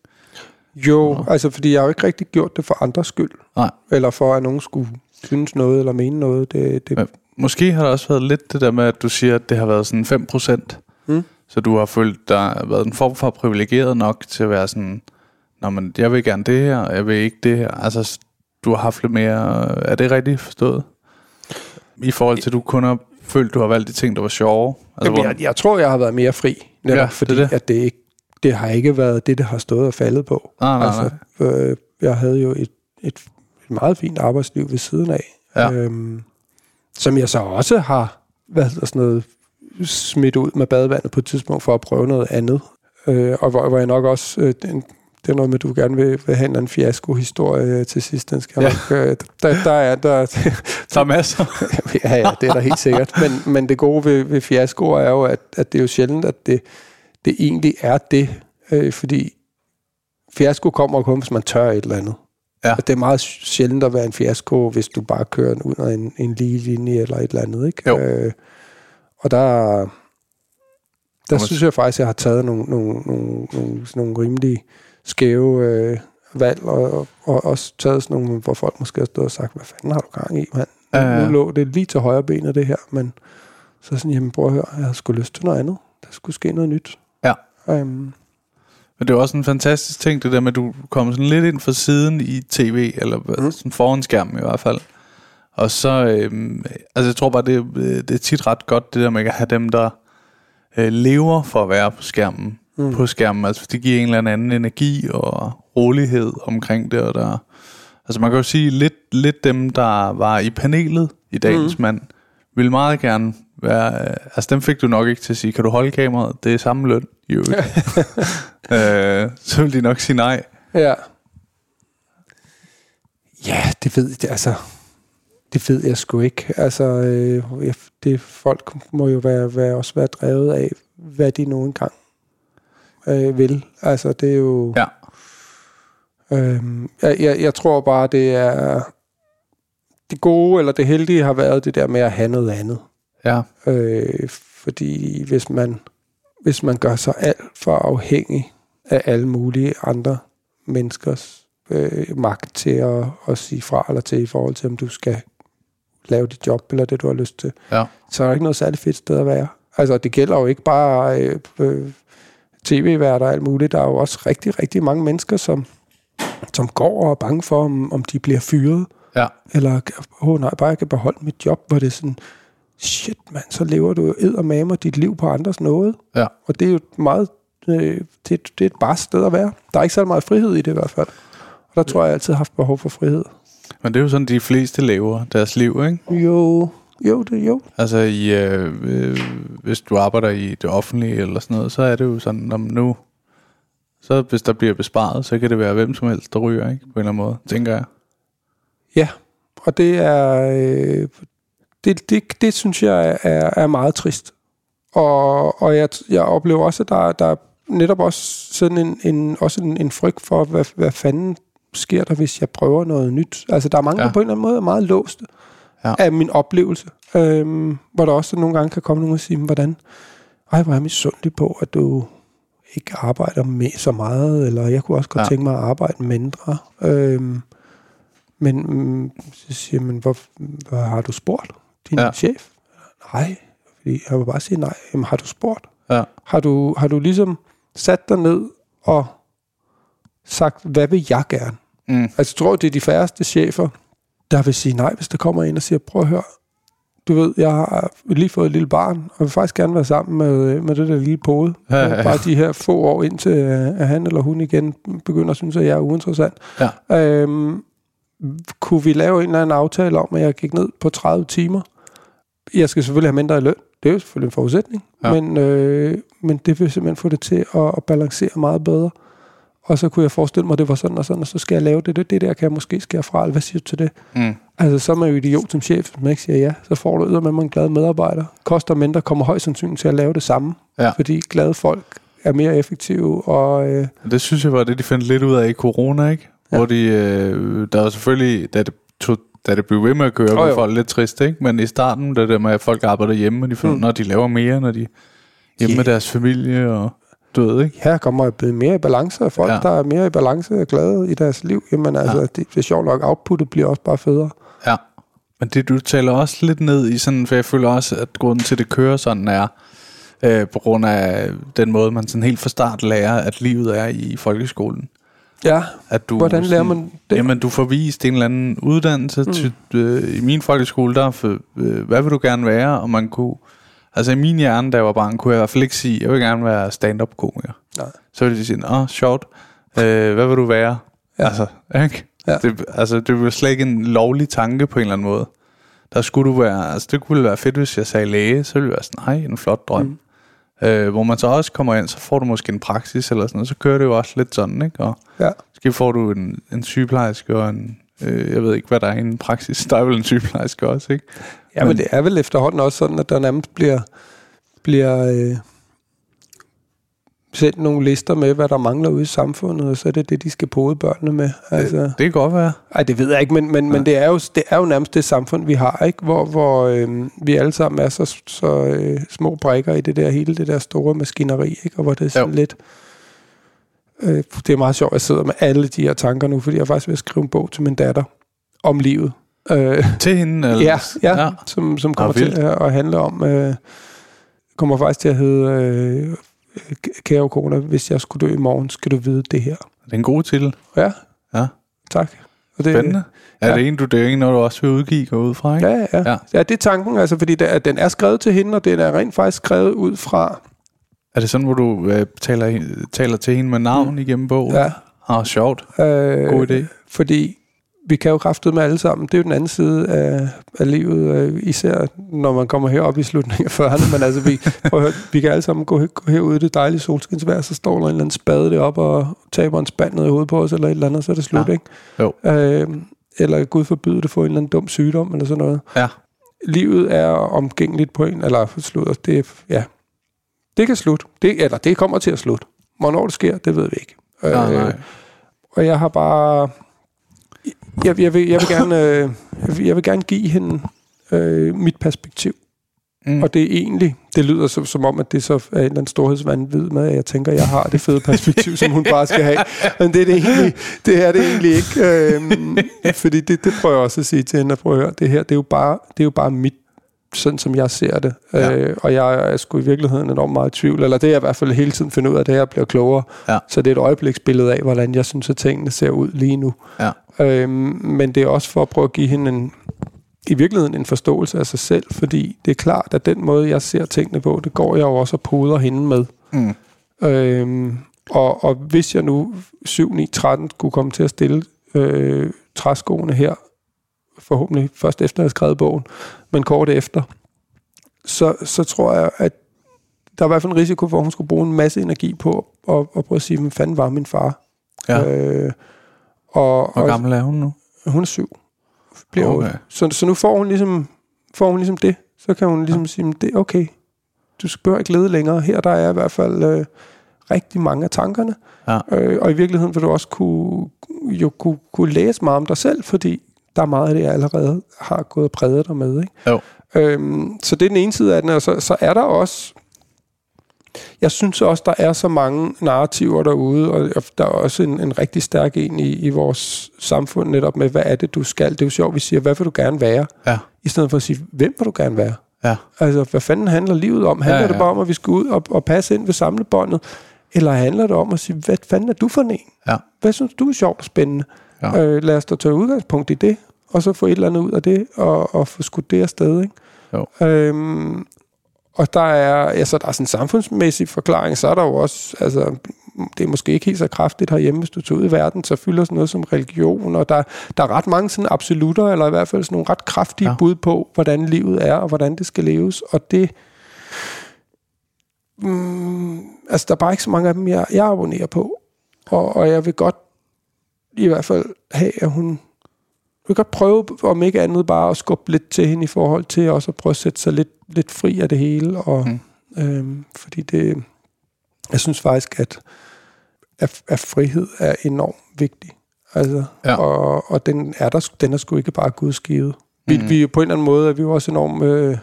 Jo, Nå. altså fordi jeg har jo ikke rigtig gjort det for andres skyld. Nej. Eller for, at nogen skulle synes noget eller mene noget. Det, det, Men Måske har der også været lidt det der med, at du siger, at det har været sådan 5%. Mm. Så du har følt dig været en form for privilegeret nok til at være sådan, Nå, men jeg vil gerne det her, og jeg vil ikke det her. Altså, du har haft lidt mere... Er det rigtigt forstået? I forhold til, at du kun har følt, du har valgt de ting, der var sjove. Altså, Jamen, jeg, jeg tror, jeg har været mere fri. Netop Ja, fordi, det. det. at det, ikke, det har ikke været det, det har stået og faldet på. Nej, nej, nej. Altså, øh, jeg havde jo et, et, et meget fint arbejdsliv ved siden af. Ja. Øhm, som jeg så også har hvad hedder sådan noget, smidt ud med badevandet på et tidspunkt for at prøve noget andet. Øh, og hvor, hvor jeg nok også... Øh, den, det er noget med, du gerne vil, vil have en anden fiasko-historie til sidst. Den skal ja. nok, øh, der, der er, der, Der er masser. ja, ja, det er der helt sikkert. Men, men det gode ved, ved fiaskoer er jo, at, at det er jo sjældent, at det, det egentlig er det. Øh, fordi fiasko kommer kun, hvis man tør et eller andet. Ja. Og det er meget sjældent at være en fiasko, hvis du bare kører ud af en, en lige linje eller et eller andet. Ikke? Jo. Øh, og der, der synes jeg faktisk, at jeg har taget nogle, nogle, nogle, nogle, nogle rimelig skæve øh, valg, og, og, og også taget sådan nogle, hvor folk måske har stået og sagt, hvad fanden har du gang i, mand? Ja, ja. Nu lå det lige til højre benet, det her, men så sådan, jamen prøv at høre, jeg har sgu lyst til noget andet. Der skulle ske noget nyt. Ja. Um, Men det er også en fantastisk ting, det der med, at du kommer sådan lidt ind fra siden i tv, eller mm. sådan foran skærmen i hvert fald. Og så, øhm, altså jeg tror bare, det, øh, det er tit ret godt, det der med at have dem, der øh, lever for at være på skærmen. Mm. På skærmen, altså det giver en eller anden energi og rolighed omkring det, og der, altså man kan jo sige, lidt, lidt dem, der var i panelet i dagens mm. mand, ville meget gerne være, øh, altså dem fik du nok ikke til at sige, kan du holde kameraet? Det er samme løn, i øvrigt. øh, så vil de nok sige nej. Ja. Ja, det ved jeg, altså, det ved jeg sgu ikke. Altså, øh, det, folk må jo være, være, også være drevet af, hvad de nu engang øh, vil. Altså, det er jo... Ja. Øh, jeg, jeg, jeg tror bare, det er... Det gode eller det heldige har været det der med at have noget andet. Ja, Øh, fordi hvis man, hvis man gør sig alt for afhængig af alle mulige andre menneskers øh, magt til at, at sige fra eller til i forhold til, om du skal lave dit job eller det, du har lyst til, ja, så er der ikke noget særligt fedt sted at være. Altså, det gælder jo ikke bare øh, øh, tv-værter og alt muligt. Der er jo også rigtig, rigtig mange mennesker, som, som går og er bange for, om, om de bliver fyret. ja, Eller, åh oh, nej, bare jeg kan beholde mit job, hvor det er sådan, shit mand, så lever du mamer dit liv på andres noget. ja. Og det er jo et meget, øh, det, det er et bare sted at være. Der er ikke så meget frihed i det i hvert fald. Og der tror jeg, jeg altid har haft behov for frihed. Men det er jo sådan, de fleste lever deres liv, ikke? Jo, jo, det jo. Altså, i, øh, øh, hvis du arbejder i det offentlige eller sådan noget, så er det jo sådan, om nu, så hvis der bliver besparet, så kan det være hvem som helst, der ryger, ikke? På en eller anden måde, tænker jeg. Ja, og det er, øh, det, det, det synes jeg er, er meget trist. Og, og jeg, jeg oplever også, at der, der er netop også sådan en, en, også en, en frygt for, hvad, hvad fanden sker der, hvis jeg prøver noget nyt. Altså, der er mange, Ja. der på en eller anden måde er meget låste Ja. af min oplevelse. Øhm, hvor der også nogle gange kan komme nogen og sige, "Men hvordan, ej, hvor er jeg misundelig på, at du ikke arbejder med så meget, eller jeg kunne også godt Ja. ja. tænke mig at arbejde mindre. Øhm, men mm, så siger man, hvor, hvor har du spurgt din Ja. chef? Nej, fordi jeg vil bare sige nej. Jamen, har du spurgt? Ja, Har du, har du ligesom sat dig ned og sagt, hvad vil jeg gerne? mm, Altså, jeg tror, det er de færreste chefer, der vil sige nej, hvis der kommer en og siger, prøv at høre, du ved, jeg har lige fået et lille barn, og vil faktisk gerne være sammen med, med det der lille pode. Ja, ja, ja. Bare de her få år, indtil øh, at han eller hun igen begynder at synes, at jeg er uinteressant. ja, Øhm, kunne vi lave en eller anden aftale om, at jeg gik ned på 30 timer? Jeg skal selvfølgelig have mindre i løn. Det er jo selvfølgelig en forudsætning. Ja. Men, øh, men det vil simpelthen få det til at, at balancere meget bedre. Og så kunne jeg forestille mig, at det var sådan og sådan, og så skal jeg lave det. Det, det der kan jeg måske skære fra. Eller Hvad siger du til det? mm, Altså, så er man jo idiot som chef, hvis man ikke siger ja. Så får du med en glad medarbejder. Koster mindre, kommer højst sandsynligt til at lave det samme. Ja. Fordi glade folk er mere effektive, og øh, Det synes jeg var det, de fandt lidt ud af i corona, ikke? Ja. Hvor de, øh, der var selvfølgelig, da det, tog, da det blev ved med at køre, Jo, var folk lidt trist, ikke? Men i starten, det der med, at folk arbejder hjemme, og de finder, mm. Når de laver mere, når de er hjemme Ja. med deres familie, og du ved, ikke? her kommer jeg blevet mere i balance, og folk, ja. der er mere i balance og glade i deres liv, jamen altså, Ja. det, det er sjovt nok, outputtet bliver også bare federe. Ja. Men det, du taler også lidt ned i sådan, for jeg føler også, at grunden til, at det kører sådan er, øh, på grund af den måde, man sådan helt fra start lærer, at livet er i folkeskolen. Ja, At du hvordan lærer man det? Jamen, du får vist en eller anden uddannelse. Mm. Til, øh, I min folkeskole, der for, øh, hvad vil du gerne være? Og man kunne... Altså i min hjerne, da jeg var barn, kunne jeg i hvert fald ikke sige, jeg vil gerne være stand-up-komiker. Nej. Så ville de sige, åh, sjovt. Øh, hvad vil du være? Ja. Altså, ikke? Ja. Det, altså, det var slet ikke en lovlig tanke på en eller anden måde. Der skulle du være... Altså, det kunne være fedt, hvis jeg sagde læge. Så ville det være sådan, nej, en flot drøm. Mm. Øh, hvor man så også kommer ind, så får du måske en praksis eller sådan noget. Så kører det jo også lidt sådan, ikke? Og, Ja. Måske får du en, en sygeplejerske og en... Øh, jeg ved ikke, hvad der er i en praksis. Der er vel en sygeplejerske også, ikke? ja, men det er vel efterhånden også sådan, at der nærmest bliver, bliver øh, sendt nogle lister med, hvad der mangler ude i samfundet, og så er det det, de skal pode børnene med. Altså, Det kan godt være. ej, det ved jeg ikke, men, men, men det, er jo, det er jo nærmest det samfund, vi har, ikke? hvor, hvor øh, vi alle sammen er så, så øh, små brækker i det der hele det der store maskineri, ikke? og hvor det er sådan Jo. lidt... Øh, det er meget sjovt, at jeg sidder med alle de her tanker nu, fordi jeg er faktisk ved at skrive en bog til min datter om livet. Øh, Til hende? Eller? Ja, ja, Ja. ja. Som, som kommer vildt. til at, at handle om, øh, kommer faktisk til at hedde, øh, kære kone, hvis jeg skulle dø i morgen, skal du vide det her. Det er en god titel. Ja, Ja. tak. Og det, Spændende. Er ja. det en, du det er en, når du også vil udgive gå ud fra, ikke? Ja, ja, Ja. ja. det er tanken, altså, fordi der, den er skrevet til hende, og den er rent faktisk skrevet ud fra, Er det sådan, hvor du øh, taler, taler til hende med navn mm. igennem bogen? ja, Ah, sjovt. øh, God idé. fordi vi kan jo kraftede med alle sammen. Det er jo den anden side af, af livet, øh, især når man kommer herop i slutningen af 40'erne. Men altså, vi, prøv at høre, vi kan alle sammen gå, gå herud i det dejlige solskinsvejr, så står der en eller anden spade deroppe og taber en spand ned i hovedet på os, eller et eller andet, så er det slut, Ja. ikke? Jo. Øh, eller Gud forbyde det, få en eller anden dum sygdom, eller sådan noget. Ja. Livet er omgængeligt på en, eller slut, det, ja, det kan slutte. Det, eller det kommer til at slutte. Hvornår det sker, det ved vi ikke. Nej, nej. Og jeg har bare... Jeg, jeg, vil, jeg, vil, gerne, øh, jeg, vil, jeg vil gerne give hende øh, mit perspektiv. Mm. Og det er egentlig... Det lyder som, som om, at det så er en eller anden storhedsvandvid med, at jeg tænker, at jeg har det fede perspektiv, som hun bare skal have. Men det er det egentlig, det er det egentlig ikke. Øhm, fordi det, det prøver jeg også at sige til hende. at Prøv at høre, det her, det er jo bare, det er jo bare mit sådan som jeg ser det. Ja. Øh, og jeg er sgu i virkeligheden enormt meget i tvivl, eller det er jeg i hvert fald hele tiden finder ud af, det er, at jeg bliver klogere. Ja. Så det er et øjebliksbillede af, hvordan jeg synes, at tingene ser ud lige nu. Ja. Øhm, men det er også for at prøve at give hende en, i virkeligheden en forståelse af sig selv, fordi det er klart, at den måde, jeg ser tingene på, det går jeg jo også og poder hende med. Mm. Øhm, og, og hvis jeg nu 7, 9, 13 skulle komme til at stille øh, træskoene her, forhåbentlig først efter at have skrevet bogen, men kort efter, så, så tror jeg, at der er i hvert fald en risiko for, at hun skulle bruge en masse energi på at, at prøve at sige, hvad fanden var min far? Ja. Øh, og, Hvor og gammel er hun nu? hun er syv. Bliver Okay. så, så nu får hun ligesom får hun ligesom det. Så kan hun ligesom ja. sige, det er okay. Du skal behøver ikke lede længere. Her der er i hvert fald øh, rigtig mange af tankerne. Ja. Øh, og i virkeligheden vil du også kunne, jo kunne, kunne læse meget om dig selv, fordi der er meget af det, jeg allerede har gået og præget dig med. Ikke? Jo. Øhm, så det er den ene side af den, og så, så er der også... Jeg synes også, der er så mange narrativer derude, og der er også en, en rigtig stærk en i, i vores samfund netop med, hvad er det, du skal? Det er jo sjovt, vi siger, hvad vil du gerne være? Ja. I stedet for at sige, hvem vil du gerne være? Ja. Altså, hvad fanden handler livet om? Handler Ja, ja, det bare om, at vi skal ud og, og passe ind ved samlebåndet? Eller handler det om at sige, hvad fanden er du for en? Ja. Hvad synes du er sjovt og spændende? Ja. Øh, lad os da tage udgangspunkt i det, og så få et eller andet ud af det, og, og få skudt det afsted. Ikke? Jo. Øhm, og der er, altså, der er sådan en samfundsmæssig forklaring, så er der jo også, altså, det er måske ikke helt så kraftigt herhjemme, hvis du tager ud i verden, så fylder sådan noget som religion, og der, der er ret mange sådan absolutter, eller i hvert fald sådan nogle ret kraftige Ja. bud på, hvordan livet er, og hvordan det skal leves, og det, mm, altså der er bare ikke så mange af dem, jeg, jeg abonnerer på, og, og jeg vil godt i hvert fald have, at hun vil godt prøve, om ikke andet, bare at skubbe lidt til hende i forhold til også at prøve at sætte sig lidt, lidt fri af det hele. Og, Mm. øhm, fordi det, jeg synes faktisk, at, at, at frihed er enormt vigtig. Altså, Ja. og, og den er der, den er sgu ikke bare gudsgivet. Vi, mm. vi er på en eller anden måde, er vi jo også enormt øh,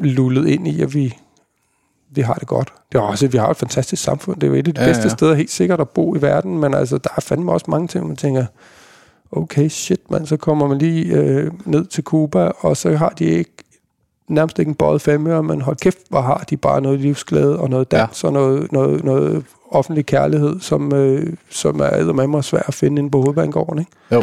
lullet ind i, at vi, vi har det godt. Det er også, at vi har et fantastisk samfund. Det er jo et af de ja, bedste ja. steder helt sikkert at bo i verden, men altså, der er fandme også mange ting, man tænker, okay, shit, man, så kommer man lige øh, ned til Cuba, og så har de ikke nærmest ikke en bøjet femøre, men hold kæft, hvor har de bare noget livsglæde og noget dans ja. og noget, noget, noget offentlig kærlighed, som, øh, som er mig svært at finde inde på hovedbanegården. Ikke? Jo.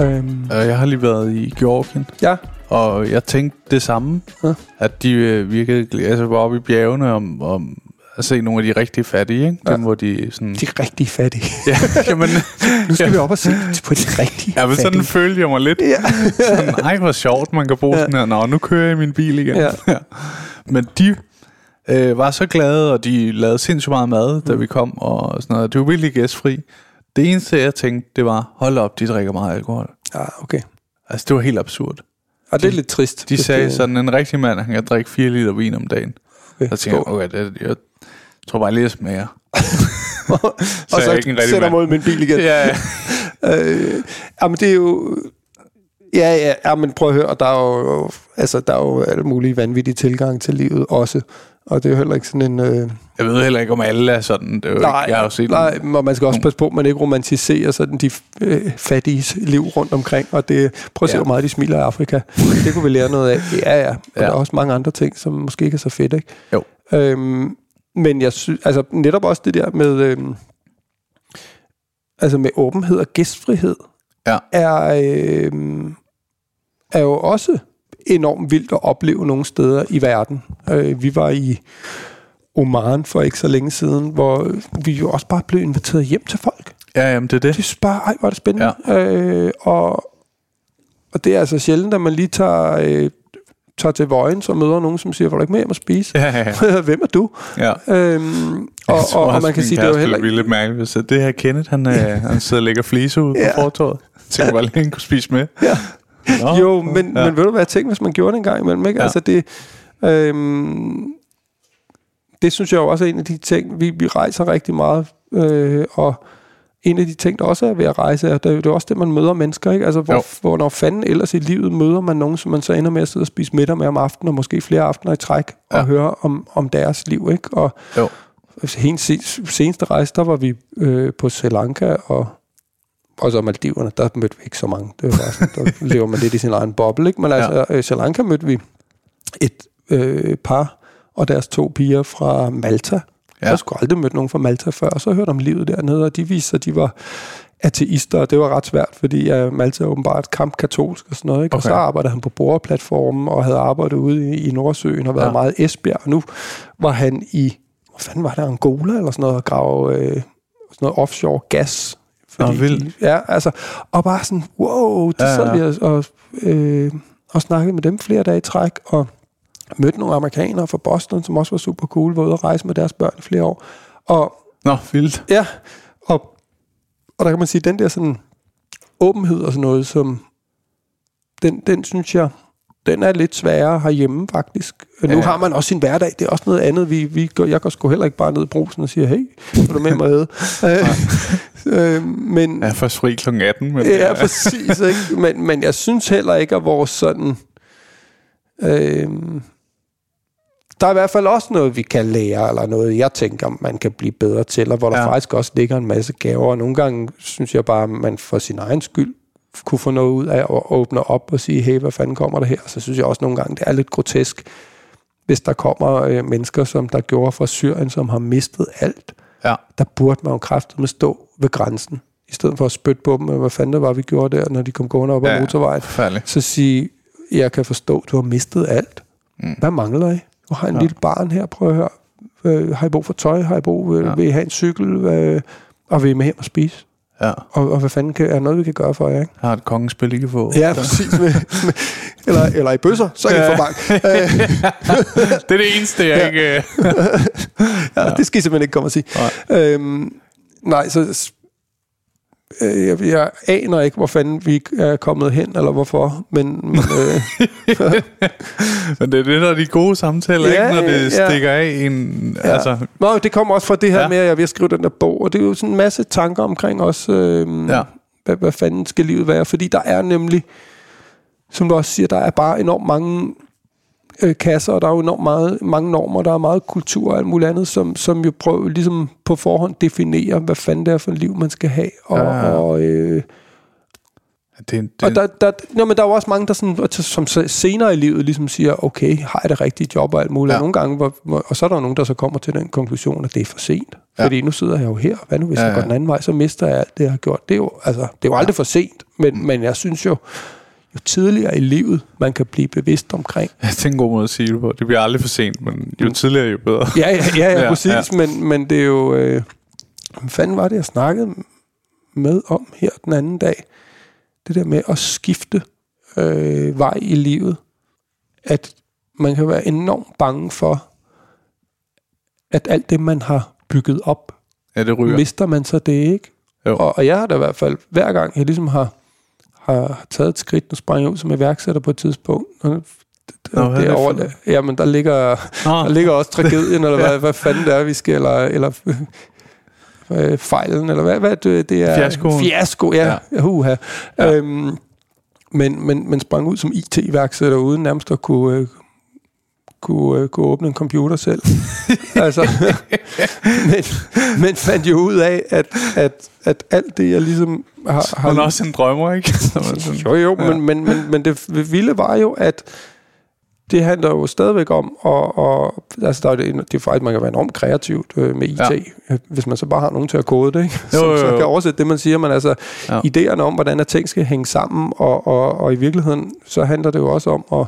Øh, Jeg har lige været i Georgien, ja, og jeg tænkte det samme. Ja. At de øh, virkede, altså var oppe i bjergene om, om at se nogle af de rigtig fattige, ikke? Dem, hvor de sådan... de rigtig fattige. Ja, jamen, Nu skal vi op og se på de rigtige ja, men sådan fattige. følte jeg mig lidt. Ja. sådan, ej, hvor sjovt, man kan bruge Ja. ja. sådan her. Nå, nu kører jeg i min bil igen. Ja. Men de øh, var så glade, og de lavede sindssygt meget mad, da vi kom, og sådan noget. Det var virkelig gæstfri. Det eneste, jeg tænkte, det var, hold op, de drikker meget alkohol. ja, okay. Altså, det var helt absurd. Og det er lidt trist. De sagde det- sådan, en rigtig mand, han kan drikke 4 liter vin om dagen. Okay. Så tænkte jeg, okay, det, jeg tror bare lige, jeg smager. og så så jeg ikke en rigtig sætter mod min bil igen. Ja, ja. øh, jamen det er jo... Ja, ja, ja, men prøv at høre, der er jo, altså, der er jo alle mulige vanvittige tilgang til livet også. Og det er jo heller ikke sådan en... Øh, Jeg ved heller ikke, om alle er sådan. Det er jo nej, ikke, jeg har jo set nej, nogle- og man skal også passe på, at man ikke romantiserer sådan de øh, fattiges liv rundt omkring. Og det, prøv at se, Ja. hvor meget de smiler i Afrika. Det kunne vi lære noget af. Ja, ja. Og ja. der er også mange andre ting, som måske ikke er så fedt, ikke? Jo. Øhm, men jeg synes, altså netop også det der med, øhm, altså med åbenhed og gæstfrihed, Ja. er, øhm, er jo også enormt vildt at opleve nogle steder i verden. Øh, vi var i Oman for ikke så længe siden, hvor vi jo også bare blev inviteret hjem til folk. Ja, jamen, det er det. Det er bare, ej, hvor er det spændende. Ja. Øh, og, og det er altså sjældent, at man lige tager, øh, tager til Vojens og møder nogen, som siger, var du ikke med hjem og spise? Ja, ja, ja. Hvem er du? ja. Øhm, og, og, tror og, også, man kan sige, det er jo heller blive lidt mærkeligt, hvis det her Kenneth, han, øh, han sidder og lægger fliser ud Ja. på fortorvet. Tænker bare lige, han kunne spise med. Ja. Nå, Jo, men, ja. men ved du hvad jeg tænkte, hvis man gjorde det en gang imellem? Ikke? Ja. Altså det, øhm, det synes jeg jo også er en af de ting, vi, vi rejser rigtig meget, øh, og en af de ting, der også er ved at rejse, er, det er det er også det, man møder mennesker, ikke? Altså, hvor, hvor når fanden ellers i livet møder man nogen, som man så ender med at sidde og spise middag med om aftenen, og måske flere aftener i træk, ja. Og høre om, om deres liv, ikke? Og Jo. sen- seneste rejse, der var vi øh, på Sri Lanka, og også Maldiverne, der mødte vi ikke så mange. Det var bare sådan, der lever man lidt i sin egen boble, ikke? Men altså, ja. Sri Lanka mødte vi et øh, par og deres to piger fra Malta. Ja. Ja. Jeg skulle aldrig mødt nogen fra Malta før, og så hørte om livet dernede, og de viste sig, at de var ateister, og det var ret svært, fordi uh, Malta er åbenbart kampkatolsk og sådan noget, ikke? Okay. og så arbejdede han på boreplatformen, og havde arbejdet ude i, i Nordsøen, og været ja. Ja. meget Esbjerg, og nu var han i, hvor fanden var det, Angola eller sådan noget, og grave øh, sådan noget offshore gas. Nå, vildt. de, ja, altså, og bare sådan, wow, det Ja, ja, sad ja. vi og, og, øh, og snakkede med dem flere dage i træk, og mødte nogle amerikanere fra Boston, som også var super cool, var ude at rejse med deres børn i flere år. Og Nå, vildt. ja, og, og der kan man sige, den der sådan åbenhed og sådan noget, som den, den synes jeg, den er lidt sværere herhjemme faktisk. Ja. Nu Ja. har man også sin hverdag, det er også noget andet. Vi, vi går, jeg går sgu heller ikke bare ned i brusen og siger, hey, er du med mig æde? øh, øh, men, er først fri kl. 18, men Ja, præcis. Ikke? Men, men jeg synes heller ikke, at vores sådan... Øh, der er i hvert fald også noget, vi kan lære, eller noget, jeg tænker, man kan blive bedre til, og hvor der Ja. faktisk også ligger en masse gaver. Og nogle gange synes jeg bare, at man for sin egen skyld kunne få noget ud af at åbne op og sige, hey, hvad fanden kommer der her? Så synes jeg også nogle gange, det er lidt grotesk, hvis der kommer øh, mennesker, som der gjorde fra Syrien, som har mistet alt ja. der burde man jo kraftigt med stå ved grænsen, i stedet for at spytte på dem, hvad fanden det var, vi gjorde der, når de kom gående op ad Ja, motorvejen. Forfærdeligt. Så sige, jeg kan forstå, du har mistet alt. Mm. Hvad mangler I? Du har en ja. lille barn her, prøv at høre. Øh, har I brug for tøj? Har I brug, øh, Ja. vil I have en cykel? Øh, og vil I med hjem og spise? Ja. Og, og hvad fanden kan, er noget, vi kan gøre for jer? Ikke? Har et kongespil, I kan få. Ja, præcis. Med, med, eller, eller i bøsser, så kan I Ja. få bank. Det er det eneste, jeg Ja. ja. ikke... øh, ja, det skal I simpelthen ikke komme og sige. Nej. Øhm, nej, så øh, jeg, jeg aner ikke, hvor fanden vi er kommet hen, eller hvorfor, men... men øh, Men det er det, der er de gode samtaler, Ja, ikke? Når det ja. stikker af en... Ja. Altså, Nå, det kommer også fra det her Ja. med, at jeg at skrive den der bog, og det er jo sådan en masse tanker omkring også, øh, ja. hvad, hvad fanden skal livet være, fordi der er nemlig, som du også siger, der er bare enormt mange øh, kasser, og der er jo enormt meget, mange normer, der er meget kultur og alt muligt andet, som, som jo prøver ligesom på forhånd definere, hvad fanden det er for et liv, man skal have, og, Ja. ja. og øh, det, det, og der, der, nå, men der er jo også mange, der sådan, som senere i livet ligesom siger, okay, har jeg det rigtige job og alt muligt. Ja. Ja. Nogle gange, hvor, hvor, og så er der nogen, der så kommer til den konklusion, at det er for sent. Ja. Ja. Fordi nu sidder jeg jo her, hvad nu hvis Ja, ja, jeg går ja. den anden vej, så mister jeg alt det, jeg har gjort. Det er jo, altså, det er jo aldrig for sent, men, men jeg synes jo, jo tidligere i livet, man kan blive bevidst omkring. Ja, det er en god måde at sige det på. Det bliver aldrig for sent, men jo tidligere, jo bedre. Ja, ja, ja, Ja, ja præcis, ja. ja. Men, men det er jo... Øh, hvad fanden var det, jeg snakkede med om her den anden dag? Det der med at skifte øh, vej i livet. At man kan være enormt bange for, at alt det, man har bygget op, Ja, det ryger. mister man så det ikke. Jo. Og, og jeg har da i hvert fald, hver gang jeg ligesom har, har, har taget et skridt, nu sprang jeg ud som iværksætter på et tidspunkt, Nå, hvad er det derovre, noget? der, jamen der ligger, Nå. der ligger også tragedien, eller Ja. hvad, hvad fanden det er, vi skal, eller, eller øh, fejlen, eller hvad, hvad det, det er. Fiaskoen. Fiasko, ja. ja. Uha. Ja. Ja. Øhm, men, men, men sprang ud som IT-iværksætter uden nærmest at kunne, øh, kunne, øh, kunne åbne en computer selv. altså, men, men fandt jo ud af, at, at, at alt det, jeg ligesom har... har Men også en drømmer, ikke? Så jo, jo, Ja. men, men, men, men det vilde var jo, at det handler jo stadigvæk om, og, og altså der er det, det er faktisk, man kan være enormt kreativt øh, med IT, Ja. hvis man så bare har nogen til at kode det, ikke? Jo, Som jo, så jo. kan oversætte det, man siger, men altså ja. idéerne om, hvordan at ting skal hænge sammen, og, og, og i virkeligheden, så handler det jo også om, at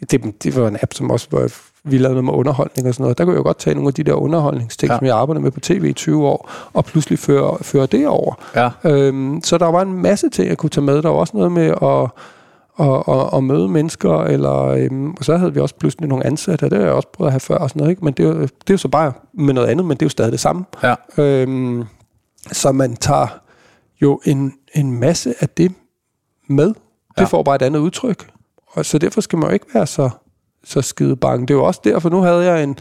det, det var en app, som også var, vi lavede noget med underholdning og sådan noget, der kunne jeg jo godt tage nogle af de der underholdningsting, Ja. som jeg arbejdede med på tv i 20 år, og pludselig føre, føre det over. Ja. Øhm, så der var en masse ting, jeg kunne tage med. Der var også noget med at, at, at, at møde mennesker, eller, øhm, og så havde vi også pludselig nogle ansatte, og det har jeg også prøvet at have før og sådan noget, ikke? men det er, jo, det er jo så bare med noget andet, men det er jo stadig det samme. Ja. Øhm, så man tager jo en, en masse af det med. Det ja. får bare et andet udtryk. Og så derfor skal man jo ikke være så, så skide bange. Det er jo også derfor, nu havde jeg en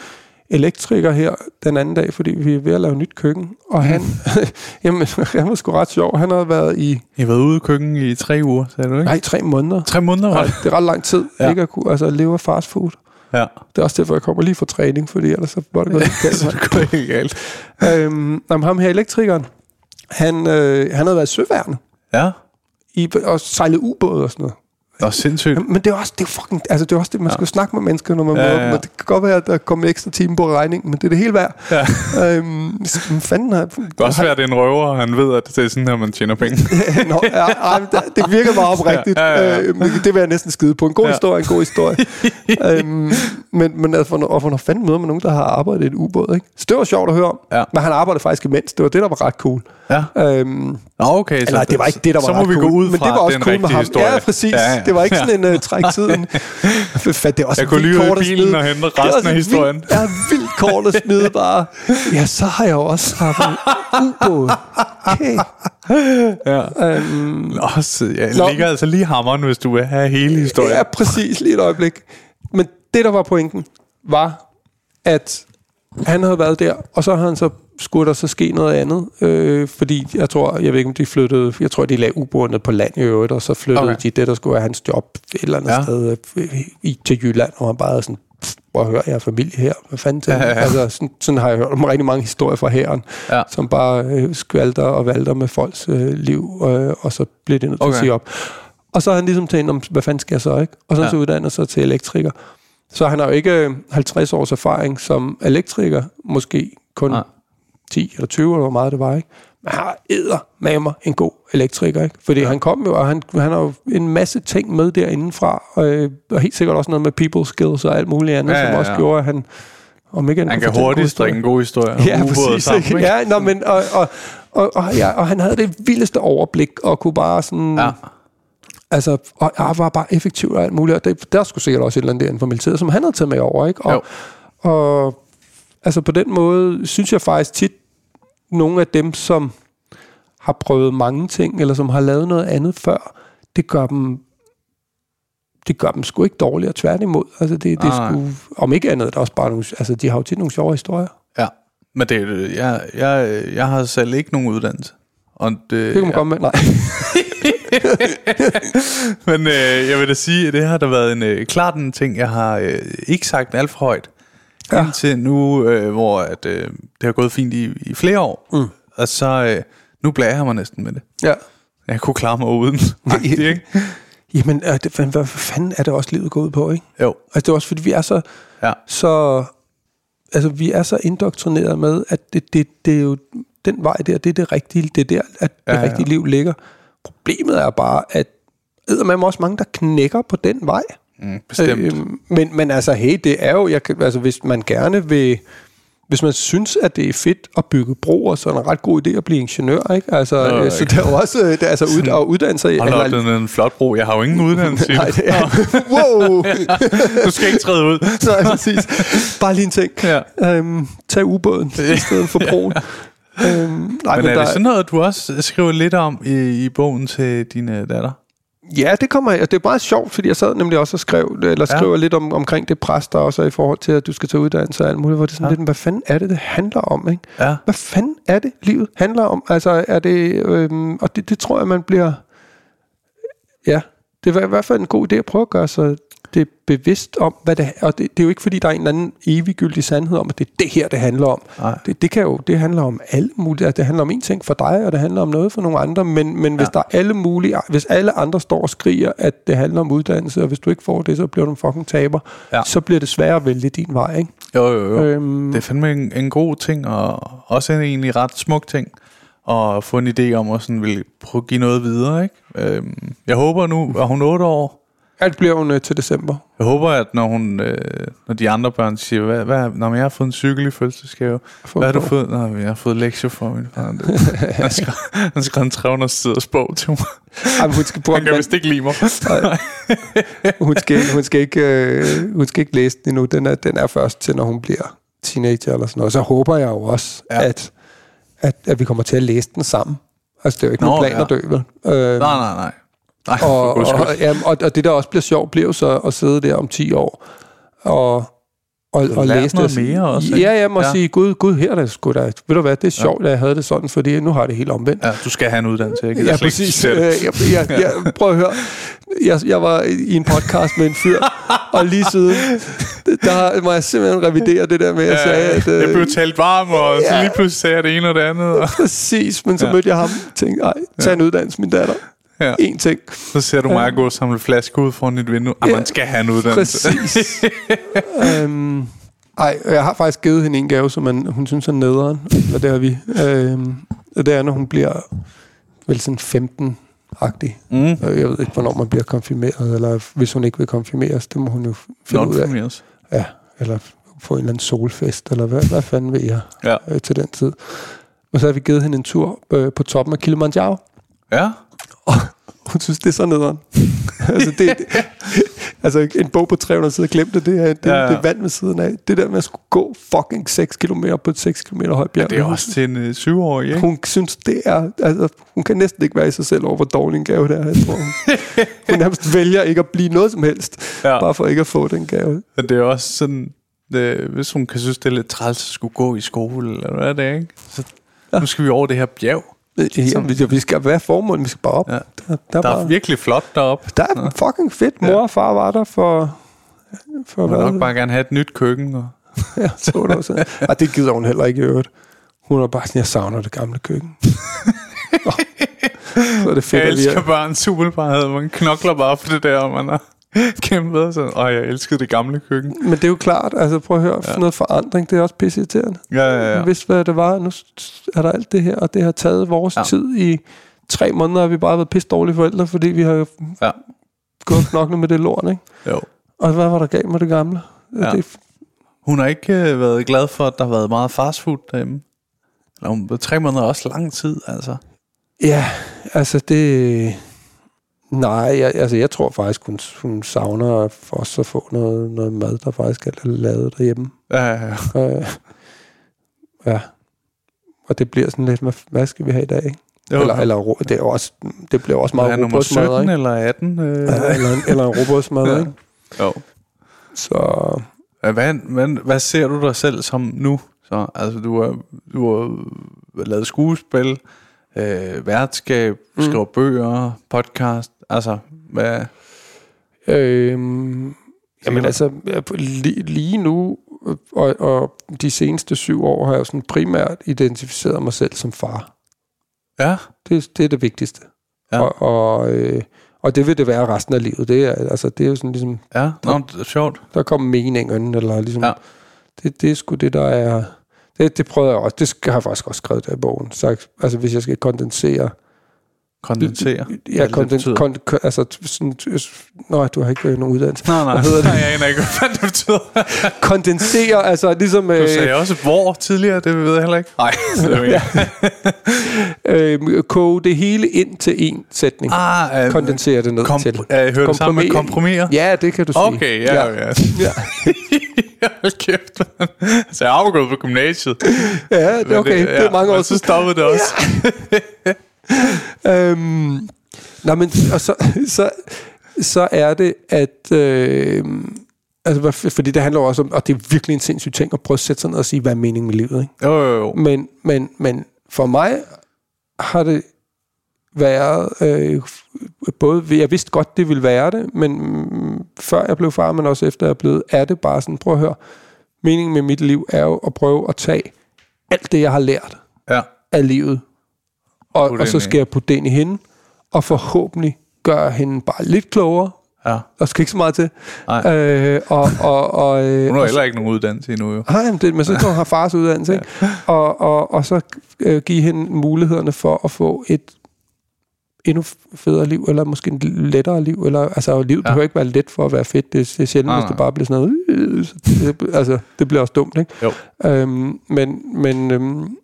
elektriker her den anden dag, fordi vi er ved at lave nyt køkken, og han, jamen, han var sgu ret sjov. Han havde været i, I har været ude i køkken i tre uger, sagde du ikke? nej, tre måneder. Tre måneder, var det? det er ret lang tid, Ja. ikke at kunne altså, leve af fast food. Ja. Det er også derfor, jeg kommer lige fra træning, fordi ellers så var det gået helt galt. Så det går helt galt. øhm, jamen, ham her elektrikeren, han, øh, han havde været søværende Ja. i, og sejlet ubåde og sådan noget. Og sindssygt. Men det er også det er fucking, altså det er også det, man Ja. ja. skal snakke med mennesker, når man Ja, ja, ja, møder ja. dem. Det kan godt være, at der kommer ekstra time på regningen, men det er det hele værd. Ja. øhm, fanden har... Det kan også være, at det er en røver, han ved, at det er sådan her, man tjener penge. Nå, ja, men det, virker meget oprigtigt. Ja, Ja, ja, ja, ja. ja. Øh, men det vil jeg næsten skide på. En god Ja. ja. historie, en god historie. øhm, men men altså, for, og for når fanden møder man nogen, der har arbejdet i et ubåd, ikke? Så det var sjovt at høre om. Ja. Men han arbejdede faktisk imens. Det var det, der var ret cool. Ja. Øhm, okay. eller det var ikke det, der var så må vi cool, gå ud men fra, det var også at cool det er en med rigtig ham. historie. Ja, præcis. Ja, ja. Det var ikke sådan en uh, træk tiden. Fat, det er også Jeg kunne lige ud i bilen smide. og hente er resten af historien. Vildt, ja, vildt kort at smide bare. Ja, så har jeg jo også haft en ubåd. Okay. Ja. Um, Nå, så jeg Nå. ligger altså lige hammeren, hvis du vil have hele historien. Ja, præcis. Lige et øjeblik. Men det, der var pointen, var, at han havde været der, og så havde han så skulle der så ske noget andet, øh, fordi jeg tror, jeg ved ikke om de flyttede, jeg tror de lagde ubådene på land i øvrigt, og så flyttede Okay. de det, der skulle være hans job et eller andet Ja. sted øh, i, til Jylland, og han bare sådan, "Pff, prøv at høre, jeg familie her, hvad fanden til? Ja, ja, ja. Altså, sådan, sådan har jeg hørt om rigtig mange historier fra hæren, Ja. som bare øh, skvalter og valter med folks øh, liv, øh, og så bliver det nødt til Okay. at sige op. Og så har han ligesom tænkt, "Nå, hvad fanden skal jeg så, ikke? Og så Ja. så uddannet sig til elektriker. Så han har jo ikke øh, 50 års erfaring som elektriker, måske kun Nej. 10 eller 20, eller hvor meget det var, ikke? Men han har æder med mig en god elektriker, ikke? Fordi ja. han kom jo, og han, han har jo en masse ting med derindefra, og, øh, og helt sikkert også noget med people skills og alt muligt andet, Ja, ja, ja, som også gjorde, at han om ikke Han kan hurtigt strikke en god historie. Ja, præcis. sammen, ikke? ja, nå, men, og, og, og, og, ja, og han havde det vildeste overblik, og kunne bare sådan... Ja. Altså, og jeg var bare effektiv og alt muligt. Og det, der skulle sikkert også et eller andet der inden for militæret, som han havde taget med over, ikke? Jo. Og, og altså på den måde, synes jeg faktisk tit, nogle af dem, som har prøvet mange ting, eller som har lavet noget andet før, det gør dem det gør dem sgu ikke dårligere, tværtimod. Altså det, det er sgu, om ikke andet, er der også bare nogle, altså de har jo tit nogle sjove historier. Ja. Men det, jeg, jeg, jeg har selv ikke nogen uddannelse. Og det, Det kan man komme med. Nej. Men øh, jeg vil da sige, at det har da været en øh, klart en ting, jeg har øh, ikke sagt alt for højt. Ja. Indtil nu, øh, hvor at, øh, det har gået fint i, i flere år. Mm. Og så, øh, nu blærer jeg mig næsten med det. Ja. Jeg kunne klare mig uden. Agtigt, ikke? Jamen, er det, hvad, hvad fanden er det også livet går ud på, ikke? Jo. Altså det er også fordi, vi er så, Ja. så altså vi er så indoktrineret med, at det, det, det er jo den vej der, det er det rigtige, det er der, at det Ja, rigtige liv ligger. Problemet er bare, at man også mange, der knækker på den vej. Mm, bestemt. Øh, men, men altså, hey, det er jo, jeg, altså, hvis man gerne vil, hvis man synes, at det er fedt at bygge broer, så er det en ret god idé at blive ingeniør, ikke? Altså, Nå, øh, så ikke. der er jo også, øh, der, altså, ud, at uddanne sig... Hold op, det er en flot bro. Jeg har jo ingen uddannelse Nej, det. det er... wow! Du skal ikke træde ud. Nej, præcis. Bare lige en ting. Ja. Øhm, tag ubåden i stedet for broen. øhm, nej, Men er der, det sådan noget, du også skriver lidt om i, i bogen til dine datter? Ja, det kommer jeg. Det er meget sjovt, fordi jeg sad nemlig også og skrev, eller Ja. skriver lidt om, omkring det pres, der også er i forhold til, at du skal tage uddannelse og alt muligt, hvor det er sådan Ja. ja. lidt, hvad fanden er det, det handler om, ikke? Ja. Hvad fanden er det, livet handler om? Altså, er det... Øhm, og det, det tror jeg, man bliver... Ja, det er i hvert fald en god idé at prøve at gøre sig det bevidst om, hvad det. Og det, det er jo ikke, fordi der er en eller anden eviggyldig sandhed om, at det er det her, det handler om. Nej. Det, det, kan jo, det handler om alt muligt. Altså, det handler om en ting for dig, og det handler om noget for nogle andre. Men, men ja. hvis der er alle mulige... Hvis alle andre står og skriger, at det handler om uddannelse, og hvis du ikke får det, så bliver du en fucking taber, Ja. så bliver det sværere at vælge din vej, ikke? Jo, jo, jo. Øhm, Det er fandme en, en god ting, og også en egentlig ret smuk ting, at få en idé om at sådan vil prøve at give noget videre, ikke? Øhm, jeg håber nu, er hun 8 år? Alt bliver hun øh, til december. Jeg håber, at når hun, øh, når de andre børn siger, hvad, hvad, når jeg har fået en cykel i fødselsdagsgave, hvad har du fået? Nå, jeg har fået lektier for min far. Han skrev, han skrev en 300 siders bog til mig. Ej, men hun skal, Han kan vist ikke lide mig. hun skal, hun skal ikke, øh, hun skal ikke læse den endnu. Den er, den er først til, når hun bliver teenager eller sådan noget. Så håber jeg jo også, ja. at, at, at vi kommer til at læse den sammen. Altså, det er jo ikke Nå, nogen plan ja. at dø, vel? Øh, Nej, nej, nej. Nej, og, og, ja, og, og det, der også bliver sjovt, bliver jo så at sidde der om 10 år og, og, og læse noget det. mere også, ikke? Ja, jeg må Ja. ja. sige, gud, gud, her er det sgu da. Ved du hvad, det er sjovt, at jeg havde det sådan, fordi nu har jeg det helt omvendt. Ja, du skal have en uddannelse, ikke? Ja, Jeg præcis. Øh, Jeg, jeg, jeg, prøv at høre. Jeg, jeg var i en podcast med en fyr, og lige siden, der må jeg simpelthen revidere det der med, at jeg sagde, at... jeg øh, blev talt varm, og så ja. lige pludselig sagde jeg det ene og det andet. Og Præcis, men så Ja. ja. mødte jeg ham og tænkte, ej, tag en uddannelse, min datter. Ja. En ting. så ser du mig gå og samle flaske ud foran dit vindue. Ah, Ja. man skal have en uddannelse. Præcis. øhm, ej, og jeg har faktisk givet hende en gave, som man, hun synes er nederen. Eller det har vi. Øhm, og det er, når hun bliver vel sådan 15 agtig. Mm. Jeg ved ikke, hvornår man bliver konfirmeret, eller hvis hun ikke vil konfirmeres, det må hun jo finde ud af. Ja, eller få en eller anden solfest, eller hvad, hvad fanden vil jeg Ja. øh, til den tid. Og så har vi givet hende en tur øh, på toppen af Kilimanjaro. Ja. Og hun synes, det er så nederen. altså, det, det, altså, en bog på 300 sider, glem det, det er, det, Ja, ja, ja. det vand ved siden af. Det der med at skulle gå fucking 6 km på et 6 km højt bjerg. Det er også til en øh, syvårig, ikke? Hun synes, det er... Altså, hun kan næsten ikke være i sig selv over, hvor dårlig en gave det er. Jeg tror, hun, hun nærmest vælger ikke at blive noget som helst, Ja. ja. bare for ikke at få den gave. Men det er også sådan, det, hvis hun kan synes, det er lidt træls at skulle gå i skole, eller hvad er det, ikke? Så nu skal vi over det her bjerg. Ja, vi, vi skal være formål, vi skal bare op. Ja. Der, der, Der bare, er virkelig flot deroppe. der er fucking fedt. Mor og far var der for... For Hun vil nok bare gerne have et nyt køkken. Og... Ja, så år siden. Og det gider hun heller ikke i øvrigt. Hun er bare sådan, jeg savner det gamle køkken. Så er det fedt, Jeg at elsker er, bare en superbarhed. Man knokler bare for det der, man har kæmpet. Så, og jeg elskede det gamle køkken. Men det er jo klart, altså prøv at høre, ja. noget forandring, det er også pisse irriterende. Ja, ja, ja. Hvis hvad det var, nu er der alt det her, og det har taget vores Ja. tid i tre måneder, har vi bare været pisse dårlige forældre, fordi vi har Ja. gået og knoklet med det lort, ikke? Jo. Og hvad var der galt med det gamle? Ja. Det, Hun har ikke øh, været glad for, at der har været meget fastfood derhjemme. Eller hun, tre måneder er også lang tid, altså. ja, altså det... Nej, jeg, altså jeg tror faktisk, hun, hun savner for os at få noget, noget mad, der faktisk er lavet derhjemme. Ja, ja, ja. Øh, ja. Og det bliver sådan lidt, hvad, hvad skal vi have i dag? ikke? Jo, eller, eller det, er også, det bliver også meget han nummer 17 robotsmadret, ikke? eller 18? Øh, Ja, eller, eller en robotsmadret, Ja. ikke? Jo. Så Hvad, hvad, hvad ser du dig selv som nu? Så, altså, du har, du har lavet skuespil, øh, værtskab, mm. skriver bøger, podcast. Altså, hvad... Øhm, jamen altså, lige, lige nu, og, og de seneste syv år, har jeg jo sådan primært identificeret mig selv som far. Ja, Det, det er det vigtigste. Ja. Og, og, øh, og det vil det være resten af livet. Det er, altså, det er jo sådan ligesom, ja. Nå, det er sjovt. der kommer meningen, eller ligesom, Ja. det, det er sgu det, der er... Det, det prøvede jeg også. Det skal- har jeg faktisk også skrevet der i bogen. Så, altså, hvis jeg skal kondensere... Kondensere. Ja, det konden, kon, kon, altså, sådan, nej, du har ikke øh, nogen uddannelse. Nej, nej. Hvad hedder det? Nej, jeg aner ikke, hvad det betyder. Kondensere, altså ligesom... Du Øh, sagde også hvor tidligere, det ved jeg heller ikke. Nej, det er ja. øh, koge det hele ind til en sætning. ah, øh, Kondensere det ned kom, til. øh, hører det sammen med Komprimere-? Ja, det kan du sige. Okay, ja, ja. ja. ja. Hold kæft, man. Så jeg er afgået på gymnasiet. ja det er okay. Det, er mange år men så siden. stoppede det også. Øhm, nej, men og så, så, så er det, at... Øh, altså, fordi det handler også om, og det er virkelig en sindssyg ting, at prøve at sætte sig ned og sige, hvad er meningen med livet, ikke? Jo, jo, jo. Men, men, men for mig har det været, øh, både, jeg vidste godt, det ville være det, men mm, før jeg blev far, men også efter jeg er blevet, er det bare sådan, prøv at høre, meningen med mit liv er jo at prøve at tage alt det, jeg har lært Ja. af livet, og, og så skal jeg putte det ind i hende, og forhåbentlig gøre hende bare lidt klogere, ja. der skal ikke så meget til, Nej. øh, og, og, og, øh, Hun har heller ikke nogen uddannelse endnu, jo. Nej, men, det, men så kan hun have fars uddannelse, ikke? Og, og, og så øh, give hende mulighederne for at få et endnu federe liv, eller måske en lettere liv. Eller, altså, livet Ja. ja. behøver ikke være let for at være fedt. Det, det er sjældent, Nej, hvis det bare bliver sådan noget... Øh, så det, altså, det bliver også dumt, ikke? Jo. Øhm, men, men, øhm,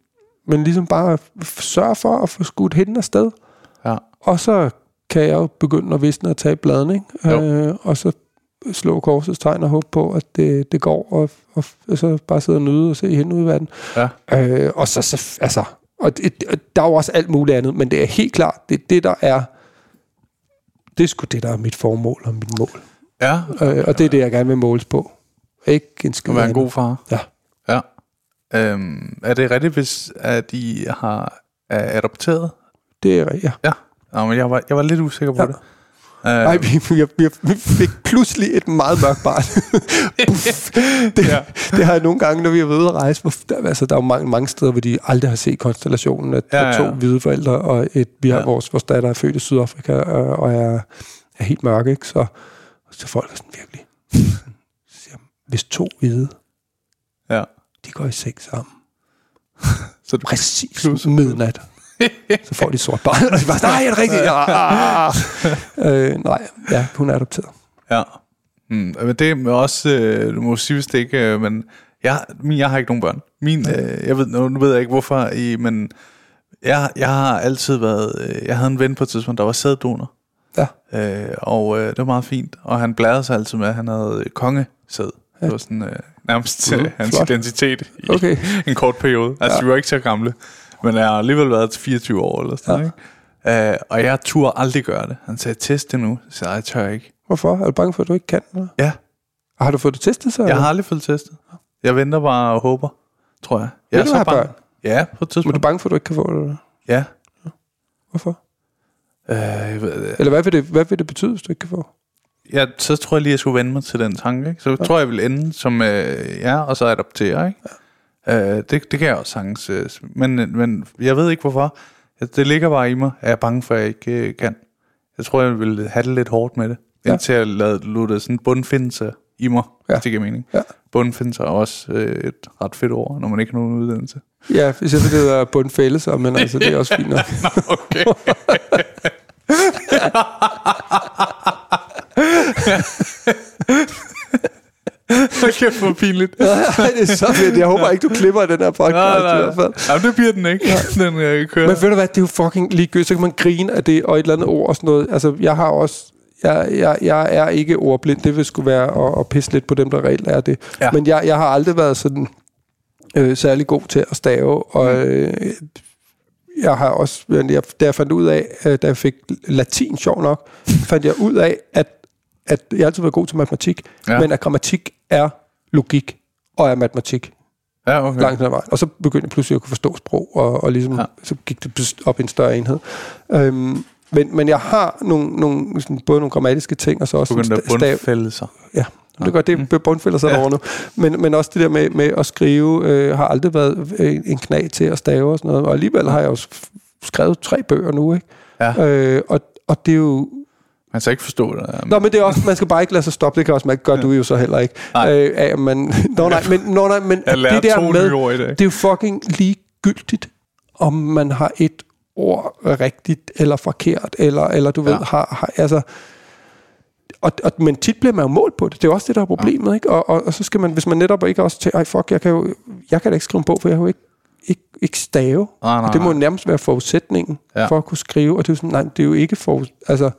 men ligesom bare sørge for at få skudt hende afsted. Ja. Og så kan jeg jo begynde at visne og tage bladene, ikke? Øh, og så slå korsets tegn og håbe på, at det, det går, og, og, og så bare sidde og nyde og se hende ud i verden. Ja. Øh, og så, så altså, og det, der er jo også alt muligt andet, men det er helt klart, det det, der er, det er sgu det, der er mit formål og mit mål. Ja, Øh, og det er det, jeg gerne vil måles på. Ikke en skid at være en god far. Ja. Ja. Øhm, er det rigtigt, hvis at I har er adopteret? Det er ja. Ja. Nå, men jeg var, jeg var lidt usikker på Ja. det. Nej, Uh, vi, vi, vi, vi fik pludselig et meget mørkt barn. Det, Ja. ja. det har jeg nogle gange, når vi har været ude at rejse. Hvor, der, altså, der er jo mange, mange steder, hvor de aldrig har set konstellationen af Ja, ja, ja. ja. to hvide forældre, og et, vi har Ja. ja. vores, vores datter er født i Sydafrika, og, og er, er helt mørk, ikke? Så, så folk er sådan virkelig... Siger Hvis to hvide, ja. De går i seng sammen, Så du, præcis Plus- midnat, så får de sort barn, og de bare, nej, er det rigtigt? Ja, øh, nej, ja, hun er adopteret. ja. Mm, men det er også, øh, du må sige, hvis det ikke, øh, men jeg, min, jeg har ikke nogen børn. Min, øh, jeg ved, nu nu ved jeg ikke hvorfor, I, men jeg, jeg har altid været, øh, jeg havde en ven på et tidspunkt, der var sæddonor. Ja. Øh, og øh, det var meget fint. Og han blærede sig altid med, at han havde kongesæd. Det var sådan øh, nærmest mm, hans flot. identitet i Okay. en kort periode. Altså, ja. Ja. vi var ikke så gamle. Men jeg har alligevel været til 24 år eller sådan noget, ikke? Øh, og jeg turde aldrig gøre det. Han sagde, test det nu. Så jeg tør ikke. Hvorfor? Er du bange for, at du ikke kan? Eller? Ja, Har du fået det testet så? jeg har eller? aldrig fået testet. Jeg venter bare og håber, tror jeg. jeg Vil du have bange. børn? Ja, på et Men tidspunkt. du er bange for, at du ikke kan få det? eller? Ja. Hvorfor? Øh, jeg ved- Eller hvad vil, det, hvad vil det betyde, hvis du ikke kan få? Ja, så tror jeg lige, jeg skulle vende mig til den tanke. Ikke? Så jeg tror jeg, vil ende som øh, ja, og så adoptere. Ikke? Ja. Øh, det, det kan jeg også sagtens. Øh, men, men jeg ved ikke, hvorfor. Det ligger bare i mig, at jeg er bange for, at jeg ikke øh, kan. Jeg tror, jeg vil have det lidt hårdt med det. Ja. Ja. Indtil jeg lader lade sådan bundfinde sig i mig, ja. Ja. hvis det giver mening. Ja. Bundfinde sig er også øh, et ret fedt ord, når man ikke har nogen uddannelse. Ja, hvis jeg det er bundfælde sig, men altså, det er også fint nok. Okay. Kæft, hvor pinligt. Ej, det er så fedt. Jeg håber ikke, du klipper den her podcast Nej, i nej, hvert fald. Jamen, det bliver den ikke. Den øh, kører. Men ved du hvad, det er jo fucking ligegyldigt. Så kan man grine af det, og et eller andet ord og sådan noget. Altså, jeg har også... Jeg, jeg, jeg er ikke ordblind. Det vil skulle være at, at pisse lidt på dem, der reelt er det. Ja. Men jeg, jeg har aldrig været sådan øh, særlig god til at stave. Og Mm. øh, jeg har også, jeg, da jeg fandt ud af, øh, da jeg fik latin, sjov nok, fandt jeg ud af, at, at jeg har altid været god til matematik, Ja. men at grammatik er logik og er matematik Ja, okay. langt ad vejen. Og så begyndte jeg pludselig at kunne forstå sprog, og, og ligesom, Ja. så gik det op i en større enhed. Øhm, men, men jeg har nogle, nogle, sådan, både nogle grammatiske ting, og så også Begyndte at bundfælde sig. Ja, det gør det mm. bundfælder sig Ja. over nu. Men, men også det der med, med at skrive, øh, har aldrig været en, knag til at stave og sådan noget. Og alligevel har jeg jo skrevet tre bøger nu, ikke? Ja. Øh, og, og det er jo... Man skal ikke forstå det. Nå, men det er også, man skal bare ikke lade sig stoppe. Det kan også mærke, gør du jo så heller ikke. Nej. Øh, af, man, nå, nej, men, nå, nej, men det der med, det er jo fucking ligegyldigt, om man har et ord rigtigt eller forkert, eller, eller du ved, Ja. har, har altså... Og, og, men tit bliver man jo målt på det. Det er jo også det, der er problemet, ja. ikke? Og, og, og, så skal man, hvis man netop ikke også tænker, ej fuck, jeg kan jo jeg kan da ikke skrive en bog, for jeg har jo ikke, ikke, ikke stave. Nej, nej, og det må nej. nærmest være forudsætningen Ja. ja. for at kunne skrive. Og det er jo sådan, nej, det er jo ikke for, altså,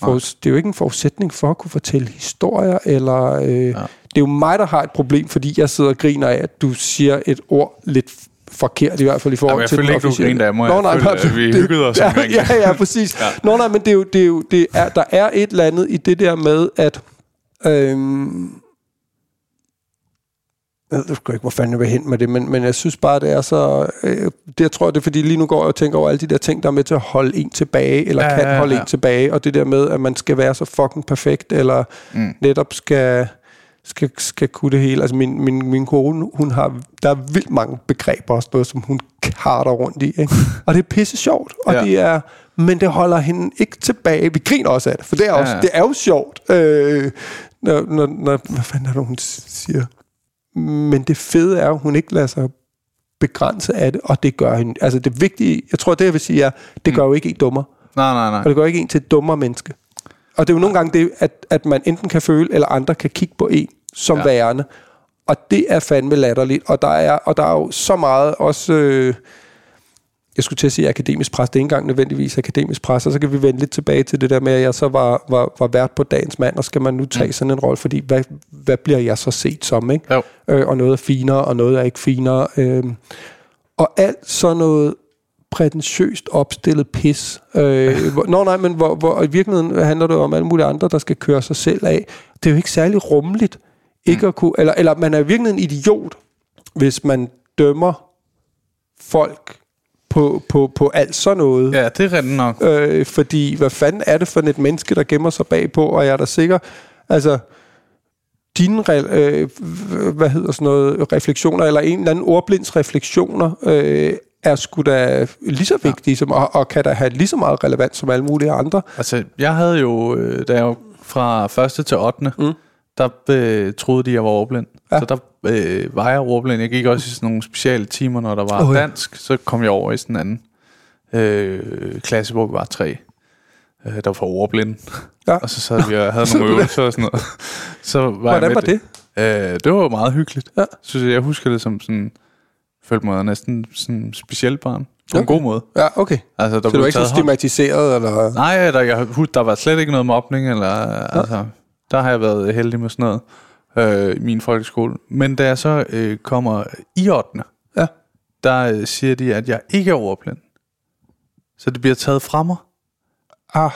for, det er jo ikke en forudsætning for at kunne fortælle historier, eller... Øh, ja. Det er jo mig, der har et problem, fordi jeg sidder og griner af, at du siger et ord lidt forkert, i hvert fald i forhold Jamen, jeg til følte den ikke, du grinede af mig. Nå, Jeg nej, følte, nej, at vi det- hyggede os ja, omkring ja, ja, præcis. ja. Nå, nej, men det er jo, det er jo, det er, der er et eller andet i det der med, at... Øhm, jeg ved sgu ikke, hvor fanden jeg vil hen med det, men, men jeg synes bare, det er så... Øh, det, jeg tror, det er, fordi lige nu går jeg og tænker over alle de der ting, der er med til at holde en tilbage, eller Ja, ja, kan ja, holde ja. en tilbage, og det der med, at man skal være så fucking perfekt, eller mm. netop skal, skal, skal kunne det hele. Altså min, min, min kone, hun har, der er vildt mange begreber og sådan noget, som hun karter rundt i, ikke? og det er pisse sjovt, og Ja. ja. det er, men det holder hende ikke tilbage. Vi griner også af det, for det er, også, Ja. det er jo sjovt. Øh, når, når, når, hvad fanden er det, hun siger? Men det fede er at hun ikke lader sig begrænse af det, og det gør hende. Altså det vigtige, jeg tror, det jeg vil sige er, det gør jo ikke en dummer, Nej, nej, nej. og det gør ikke en til et dummere menneske. Og det er jo nogle gange det, at, at man enten kan føle, eller andre kan kigge på en som ja. værende. Og det er fandme latterligt. Og der er, og der er jo så meget også... Øh, jeg skulle til at sige akademisk pres, det er ikke engang nødvendigvis akademisk pres, og så kan vi vende lidt tilbage til det der med, at jeg så var, var, var vært på dagens mand, og skal man nu tage mm. sådan en rolle, fordi hvad, hvad bliver jeg så set som, ikke? Jo. Øh, og noget er finere, og noget er ikke finere. Øh, og alt sådan noget prætentiøst opstillet pis. Øh, hvor, nå nej, men hvor, hvor i virkeligheden handler det om alle mulige andre, der skal køre sig selv af. Det er jo ikke særlig rummeligt, ikke mm. at kunne, eller, eller man er i virkeligheden en idiot, hvis man dømmer folk på, på, på alt sådan noget. Ja, det er rigtigt nok. Øh, fordi, hvad fanden er det for et menneske, der gemmer sig bagpå, og jeg er da sikker, altså, dine, øh, hvad hedder sådan noget, refleksioner, eller en eller anden ordblinds refleksioner, øh, er sgu da lige så vigtige, som, og, og kan da have lige så meget relevans som alle mulige andre. Altså, jeg havde jo, øh, da jeg var fra første til 8. Mm. Der øh, troede de, jeg var ordblind. Ja. Ja. Så der øh, var jeg gik også i sådan nogle speciale timer, når der var ja. dansk. Så kom jeg over i sådan en anden øh, klasse, hvor vi var tre. Øh, der var for ordblind. Ja. Og så sad vi og havde nogle øvelser og sådan noget. Så var Hvordan var det? Øh, det var meget hyggeligt. Ja. Synes jeg, jeg husker det som sådan... Følte mig næsten sådan specielt barn. På en Okay. god måde. Ja, okay. Altså, der Så du er ikke så hånd- stigmatiseret, eller... Nej, der, jeg, der var slet ikke noget mobning, eller, ja. altså, der har jeg været heldig med sådan noget øh, i min folkeskole. Men da jeg så øh, kommer i 8. Ja. der øh, siger de, at jeg ikke er ordblind. Så det bliver taget fra mig. Ah,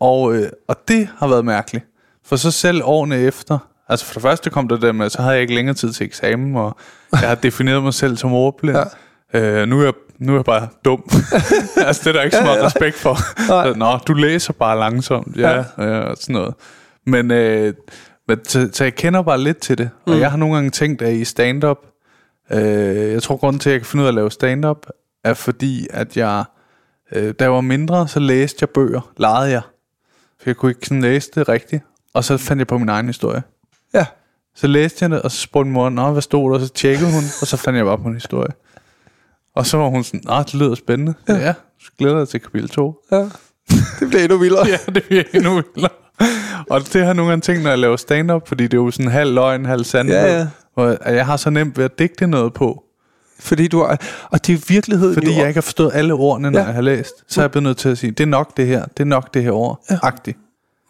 Og, øh, og det har været mærkeligt. For så selv årene efter, altså for det første kom det der med, så havde jeg ikke længere tid til eksamen, og jeg har defineret mig selv som ordblind. Ja. Øh, nu, er jeg, nu er jeg bare dum. altså det er der ikke så meget respekt for. Nej. Nå, du læser bare langsomt, ja, ja. ja sådan noget. Men, øh, men så, så jeg kender bare lidt til det, og jeg har nogle gange tænkt, at i stand-up, øh, jeg tror grunden til, at jeg kan finde ud af at lave stand-up, er fordi, at jeg, øh, da jeg var mindre, så læste jeg bøger, legede jeg. For jeg kunne ikke sådan læse det rigtigt. Og så fandt jeg på min egen historie. ja. Så læste jeg det, og så spurgte min mor, Nå, hvad stod der? Og så tjekkede hun, og så fandt jeg bare på en historie. Og så var hun sådan, Nå, det lyder spændende. Ja, ja så glæder jeg til kapitel 2. ja. Det bliver endnu vildere. ja, det bliver endnu vildere. Og det har nogle gange tænkt, når jeg laver stand-up, fordi det er jo sådan halv løgn, halv sandhed. Ja, ja. Og jeg har så nemt ved at digte noget på. Fordi du har, og det er i virkeligheden Fordi jo, jeg ikke har forstået alle ordene, når Ja. jeg har læst. Så er jeg blevet nødt til at sige, det er nok det her, det er nok det her ord. Ja. Agtigt.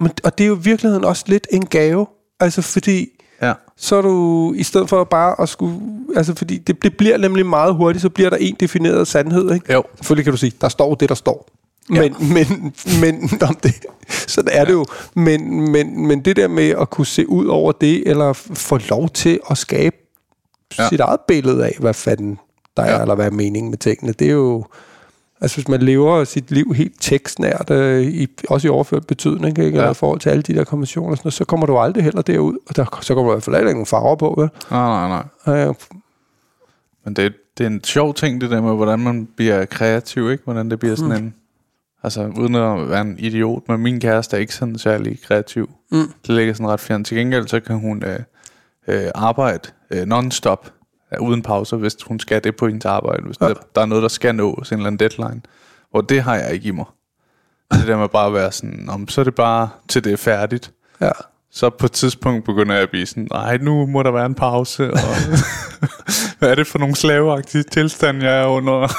Men, og det er jo i virkeligheden også lidt en gave. Altså fordi, Ja. så er du, i stedet for bare at skulle, altså fordi det, det bliver nemlig meget hurtigt, så bliver der en defineret sandhed, ikke? Jo. Selvfølgelig kan du sige, der står det, der står. Ja. Men, men, men om det, sådan er det jo. Men, men, men det der med at kunne se ud over det, eller få lov til at skabe Ja. ja. sit eget billede af, hvad fanden der er, Ja. eller hvad er meningen med tingene, det er jo... Altså hvis man lever sit liv helt tekstnært, øh, i, også i overført betydning, ikke? Ja. Ja. i forhold til alle de der konventioner, og sådan noget, så kommer du aldrig heller derud, og der, så kommer du i hvert fald ikke nogen farver på, vel? Nej, nej, nej. Øh, Men det, det er en sjov ting, det der med, hvordan man bliver kreativ, ikke? Hvordan det bliver sådan en... Altså, uden at være en idiot, men min kæreste er ikke sådan særlig kreativ. Mm. Det ligger sådan ret fjernt. Til gengæld, så kan hun øh, øh, arbejde øh, non-stop, øh, uden pauser, hvis hun skal det på hendes arbejde. Hvis ja. der, der er noget, der skal nås, en eller anden deadline. Hvor det har jeg ikke i mig. Det der med bare at være sådan, om så er det bare til det er færdigt. ja. Så på et tidspunkt begynder jeg at blive sådan, nej, nu må der være en pause. Og hvad er det for nogle slaveagtige tilstand, jeg er under?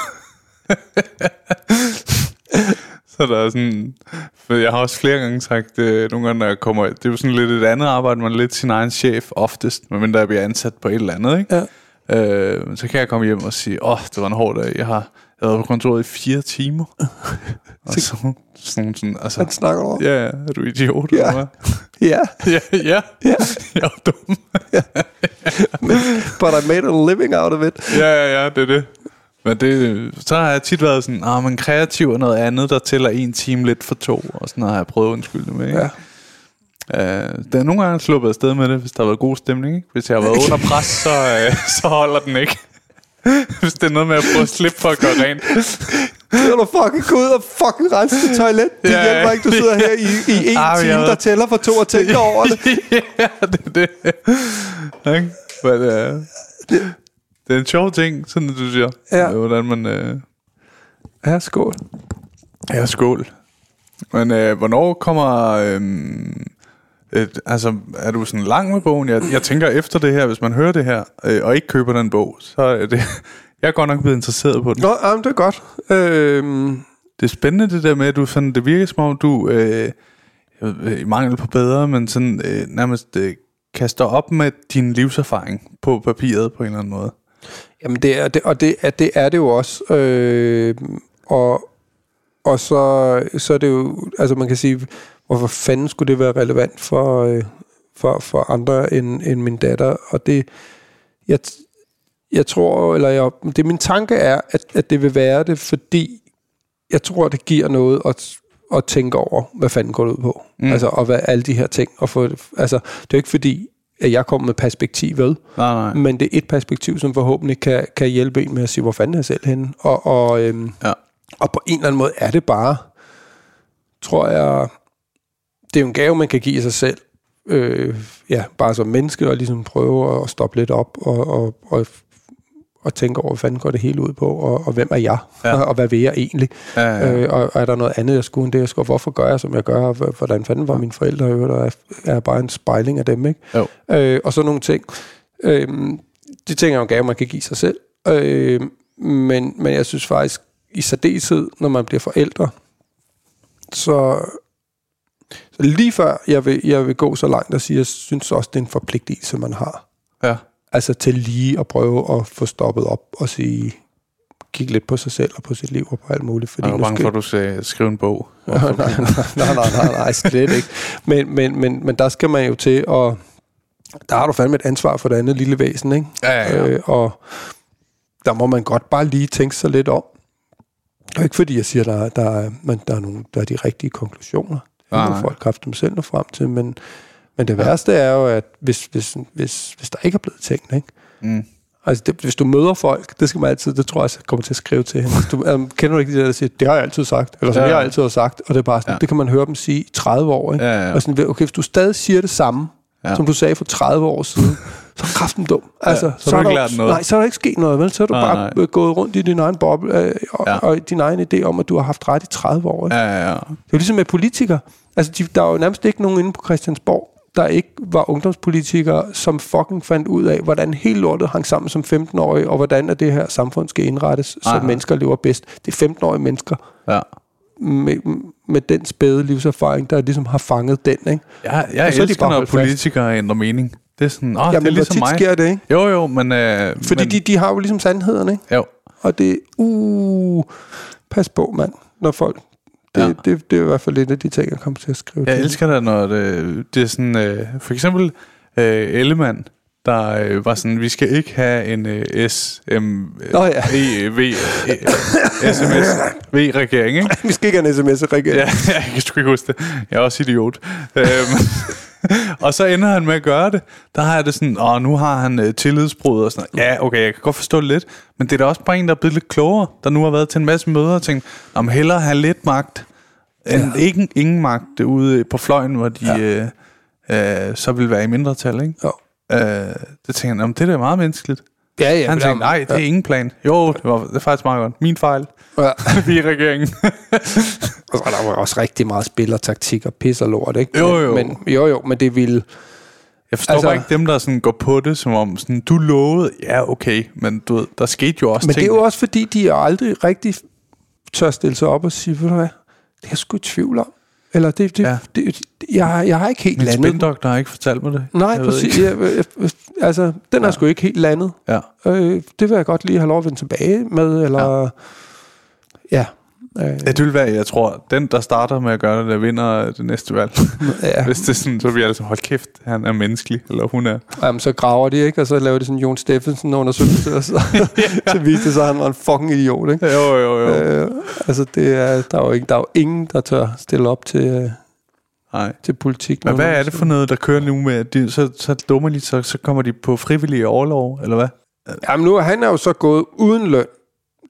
så der er sådan... For jeg har også flere gange sagt, øh, nogle gange, når jeg kommer... Det er jo sådan lidt et andet arbejde, man er lidt sin egen chef oftest, medmindre jeg bliver ansat på et eller andet, ikke? Ja. Øh, så kan jeg komme hjem og sige, åh, oh, det var en hård dag. Jeg har, jeg har været på kontoret i fire timer. og så, sådan, sådan, altså, Hvad snakker du om? Ja, ja, er du idiot? Ja. eller hvad? Ja, Ja, ja. ja. Jeg er dum. But I made a living out of it. ja, ja, ja, det er det. Men det, så har jeg tit været sådan, ah, men kreativ er noget andet, der tæller en time lidt for to, og sådan har jeg prøvet at undskylde det med. Ikke? Ja. Uh, det er nogle gange sluppet afsted med det, hvis der har været god stemning. Ikke? Hvis jeg har været under pres, så, uh, så holder den ikke. hvis det er noget med at prøve at slippe for at gøre rent. Så du fucking gå ud og fucking rense det toilet. Det Ja, hjælper ikke, du sidder her i, i en men time, der tæller for to og tænker over det. ja, det er det. Ikke? Men, det er en sjov ting, sådan du siger. Ja. Hvordan man... Uh, Ja, skål. Ja, skål. Men øh, hvornår kommer... Øh, et, altså, er du sådan lang med bogen? Jeg, jeg tænker efter det her, hvis man hører det her, øh, og ikke køber den bog, så er det... Jeg er godt nok blevet interesseret på den. Nå, jamen, det er godt. Øhm, Det er spændende det der med, at du sådan, det virker som om, du øh, ved, i mangel på bedre, men sådan øh, nærmest øh, kaster op med din livserfaring på papiret på en eller anden måde. Jamen det er det, og det er det, er det jo også. Øh, og og så, så er det jo, altså man kan sige, hvorfor fanden skulle det være relevant for, øh, for, for andre end, end min datter? Og det, jeg, jeg tror, eller jeg, det min tanke er, at, at det vil være det, fordi jeg tror, det giver noget at, at tænke over, hvad fanden går det ud på. Mm. Altså, og hvad alle de her ting. Og få, altså, det er jo ikke fordi, at jeg kommer med perspektivet, Nej, nej. men det er et perspektiv, som forhåbentlig kan, kan hjælpe en med at sige, hvor fanden er jeg selv henne? Og, og, øhm, Ja. og på en eller anden måde er det bare, tror jeg, det er jo en gave, man kan give sig selv. Øh, ja, bare som menneske, og ligesom prøve at stoppe lidt op og, og, og, og tænke over, hvad fanden går det hele ud på, og, og hvem er jeg, Ja. ja. og hvad vil jeg egentlig? Ja, ja. Øh, og, og er der noget andet, jeg skulle end det, jeg skulle? Hvorfor gør jeg, som jeg gør? Og hvordan fanden var mine forældre? Og er, er jeg bare en spejling af dem, ikke? Jo. Øh, og så nogle ting. Øh, de ting er jo en gave, man kan give sig selv. Øh, men, men jeg synes faktisk, i særdeleshed, når man bliver forældre, så, så lige før jeg vil, jeg vil gå så langt og sige, jeg synes også, det er en forpligtelse, man har. ja. Altså til lige at prøve at få stoppet op og sige, kigge lidt på sig selv og på sit liv og på alt muligt. Fordi er nu bange skal- for, at du skal skrive en bog. nej, nej, nej, nej, nej, slet ikke. Men, men, men, men der skal man jo til, og der har du fandme et ansvar for det andet lille væsen, ikke? Ja, ja, ja. Øh, og der må man godt bare lige tænke sig lidt om. Og ikke fordi jeg siger, der, er- der, er, men der, er nogle, der er de rigtige konklusioner. Det nej. folk kræfte dem selv frem til, men, men det værste er jo, at hvis, hvis, hvis, hvis der ikke er blevet tænkt, ikke? Mm. Altså, det, hvis du møder folk, det skal man altid, det tror jeg, jeg kommer til at skrive til hende. Du, um, kender du ikke de der, der siger, det har jeg altid sagt, eller som Ja, ja, ja. jeg altid har sagt, og det er bare sådan, Ja. ja. det kan man høre dem sige i 30 år, ikke? Ja, ja. Og sådan, okay, hvis du stadig siger det samme, Ja. ja. som du sagde for 30 år siden, så er kraften dum. Altså, så har du er ikke der- lært noget. Nej, så er der ikke sket noget, vel? Så er du Nej, bare nej. gået rundt i din egen boble, øh, og, Ja. ja. og din egen idé om, at du har haft ret i 30 år. Ikke? Ja, ja, ja. Det er jo ligesom med politikere. Altså, de, der er jo nærmest ikke nogen inde på Christiansborg, der ikke var ungdomspolitikere, som fucking fandt ud af, hvordan hele lortet hang sammen som 15-årige, og hvordan er det her samfund skal indrettes, så Nej, nej. mennesker lever bedst. Det er 15-årige mennesker ja. med, med den spæde livserfaring, der ligesom har fanget den. Ikke? Jeg, jeg Og så er de elsker, bare når holdt fast. politikere ændrer mening. Det Det er sådan, åh, det Jamen, er ligesom mig. sker det, ikke? Jo, jo, men... Øh, Fordi men, de, de har jo ligesom sandhederne, ikke? Jo, Og det uh, pas på, mand, når folk... Det, Ja. det, det er i hvert fald lidt af de ting, jeg kommer til at skrive jeg til. elsker det, når det, det er sådan... Øh, for eksempel øh, Ellemann, der øh, var sådan, vi skal ikke have en øh, S, M, Nå ja. E, V, e, SMS, V-regering, ikke? Vi skal ikke have en sms, Rikke. Ja, jeg kan sgu ikke huske det. Jeg er også idiot. og så ender han med at gøre det. Der har jeg det sådan, åh, nu har han øh, tillidsbrud og sådan noget. Ja, okay, jeg kan godt forstå det lidt. Men det er da også bare en, der er blevet lidt klogere, der nu har været til en masse møder og tænkt, om hellere have lidt magt, end ja. ikke, ingen magt ude på fløjen, hvor de ja. øh, øh, så vil være i mindretal, ikke? Jo. Øh, det tænker jeg, "Nå, men det er da meget menneskeligt. Ja, ja. Han tænkte, nej, det er ingen plan. Jo, det, var, det er faktisk meget godt. Min fejl. Ja. Vi er regeringen. Og der var også rigtig meget spil og taktik og pis og lort, ikke? Jo, jo. Men, jo, jo, men det ville... Jeg forstår Altså- bare ikke dem, der sådan går på det, som om sådan, du lovede, ja okay, men du ved, der skete jo også Men ting. det er jo også fordi, de aldrig rigtig tør stille sig op og sige, ved du hvad, det er jeg sgu i tvivl om. Eller det, det, Ja. ja. det, jeg, jeg har ikke helt Min landet. spindoktor har ikke fortalt mig det. Nej, Jeg præcis. Jeg, jeg, jeg, altså, den er sgu ikke helt landet. Ja. Øh, det vil jeg godt lige have lov at vende tilbage med, eller... Ja. Ja. Øh, det vil være, jeg tror, den, der starter med at gøre det, der vinder det næste valg. ja. Hvis det er sådan, så bliver altså, hold kæft, han er menneskelig, eller hun er. Jamen, så graver de, ikke? Og så laver de sådan Jon Steffensen undersøgelse, og så, så viste det sig, at han var en fucking idiot, ikke? Jo, jo, jo. Øh, altså, det er, der, er jo ikke, der er jo ingen, der tør stille op til, øh, Nej. til politik. Men hvad er det for noget, der kører nu med, de, så, så dummer de, så, så kommer de på frivillige overlov, eller hvad? Jamen nu han er jo så gået uden løn.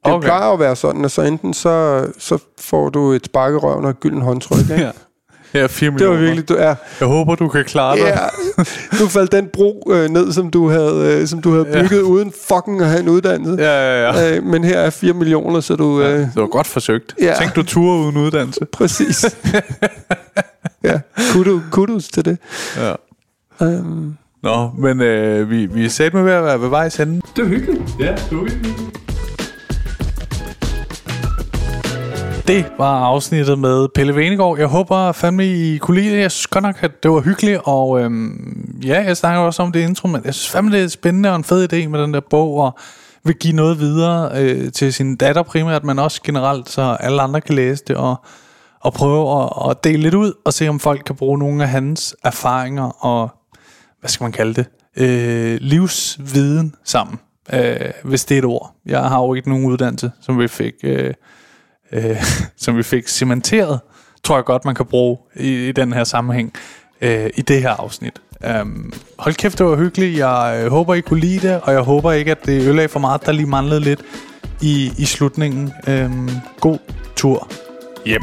Det Okay. plejer at være sådan, at så enten så, så får du et spark i røven og et gyldent håndtryk. Ikke? Ja. Her er 4 Det millioner. var virkelig, du er. Jeg håber, du kan klare det. Ja, nu faldt den bro øh, ned, som du havde, øh, som du havde Ja. bygget, ja. uden fucking at have en uddannelse. Ja, ja, ja. Øh, men her er 4 millioner, så du... Øh, Det var godt forsøgt. Ja. Tænk, du ture uden uddannelse. Præcis. ja, kudos, kudos til det. Ja. Um, Nå, men øh, vi, vi er sat med ved at være ved vejs ende. det er hyggeligt. Ja, det var hyggeligt. Det var afsnittet med Pelle Venegård. Jeg håber fandme, I kunne lide det. Jeg synes godt nok, at det var hyggeligt. Og øhm, ja, jeg snakker også om det intro, men jeg synes fandme, det er spændende og en fed idé med den der bog, og vil give noget videre øh, til sin datter primært, men også generelt, så alle andre kan læse det, og, og prøve at, at dele lidt ud, og se om folk kan bruge nogle af hans erfaringer og hvad skal man kalde det, øh, livsviden sammen, øh, hvis det er et ord. Jeg har jo ikke nogen uddannelse, som vi fik, øh, øh, som vi fik cementeret, tror jeg godt, man kan bruge i, i den her sammenhæng, øh, i det her afsnit. Um, hold kæft, det var hyggeligt. Jeg øh, håber, I kunne lide det, og jeg håber ikke, at det ødelagde for meget, der lige manglede lidt i, i slutningen. Um, god tur hjem.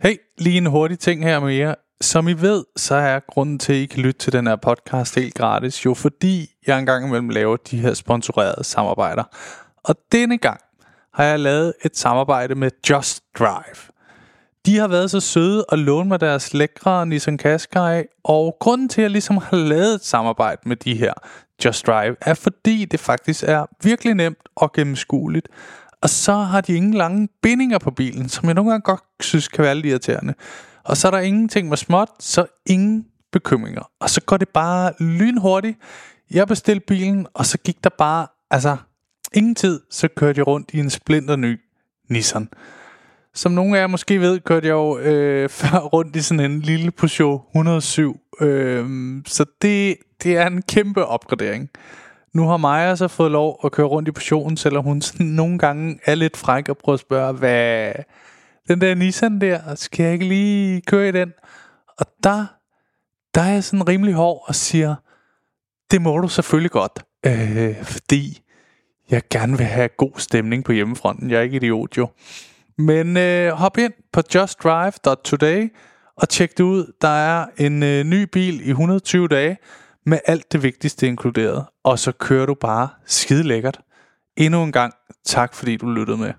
Hey, lige en hurtig ting her med jer. Som I ved, så er grunden til, at I kan lytte til den her podcast helt gratis, jo fordi jeg engang imellem laver de her sponsorerede samarbejder. Og denne gang har jeg lavet et samarbejde med Just Drive. De har været så søde at låne mig deres lækre Nissan Qashqai, og grunden til, at jeg ligesom har lavet et samarbejde med de her Just Drive, er fordi det faktisk er virkelig nemt og gennemskueligt. Og så har de ingen lange bindinger på bilen, som jeg nogle gange godt synes kan være lidt irriterende. Og så er der ingenting med småt, så ingen bekymringer. Og så går det bare lynhurtigt. Jeg bestilte bilen, og så gik der bare, altså ingen tid, så kørte jeg rundt i en splinter ny Nissan. Som nogle af jer måske ved, kørte jeg jo øh, før rundt i sådan en lille Peugeot 107. Øh, så det, det er en kæmpe opgradering. Nu har Maja så fået lov at køre rundt i portionen, selvom hun sådan nogle gange er lidt fræk og prøver at spørge, hvad den der Nissan der, skal jeg ikke lige køre i den? Og der, der er jeg sådan rimelig hård og siger, Det må du selvfølgelig godt, øh, fordi jeg gerne vil have god stemning på hjemmefronten. Jeg er ikke idiot jo. Men øh, hop ind på justdrive.today og tjek det ud. Der er en øh, ny bil i 120 dage med alt det vigtigste inkluderet. Og så kører du bare skide lækkert. Endnu en gang tak fordi du lyttede med.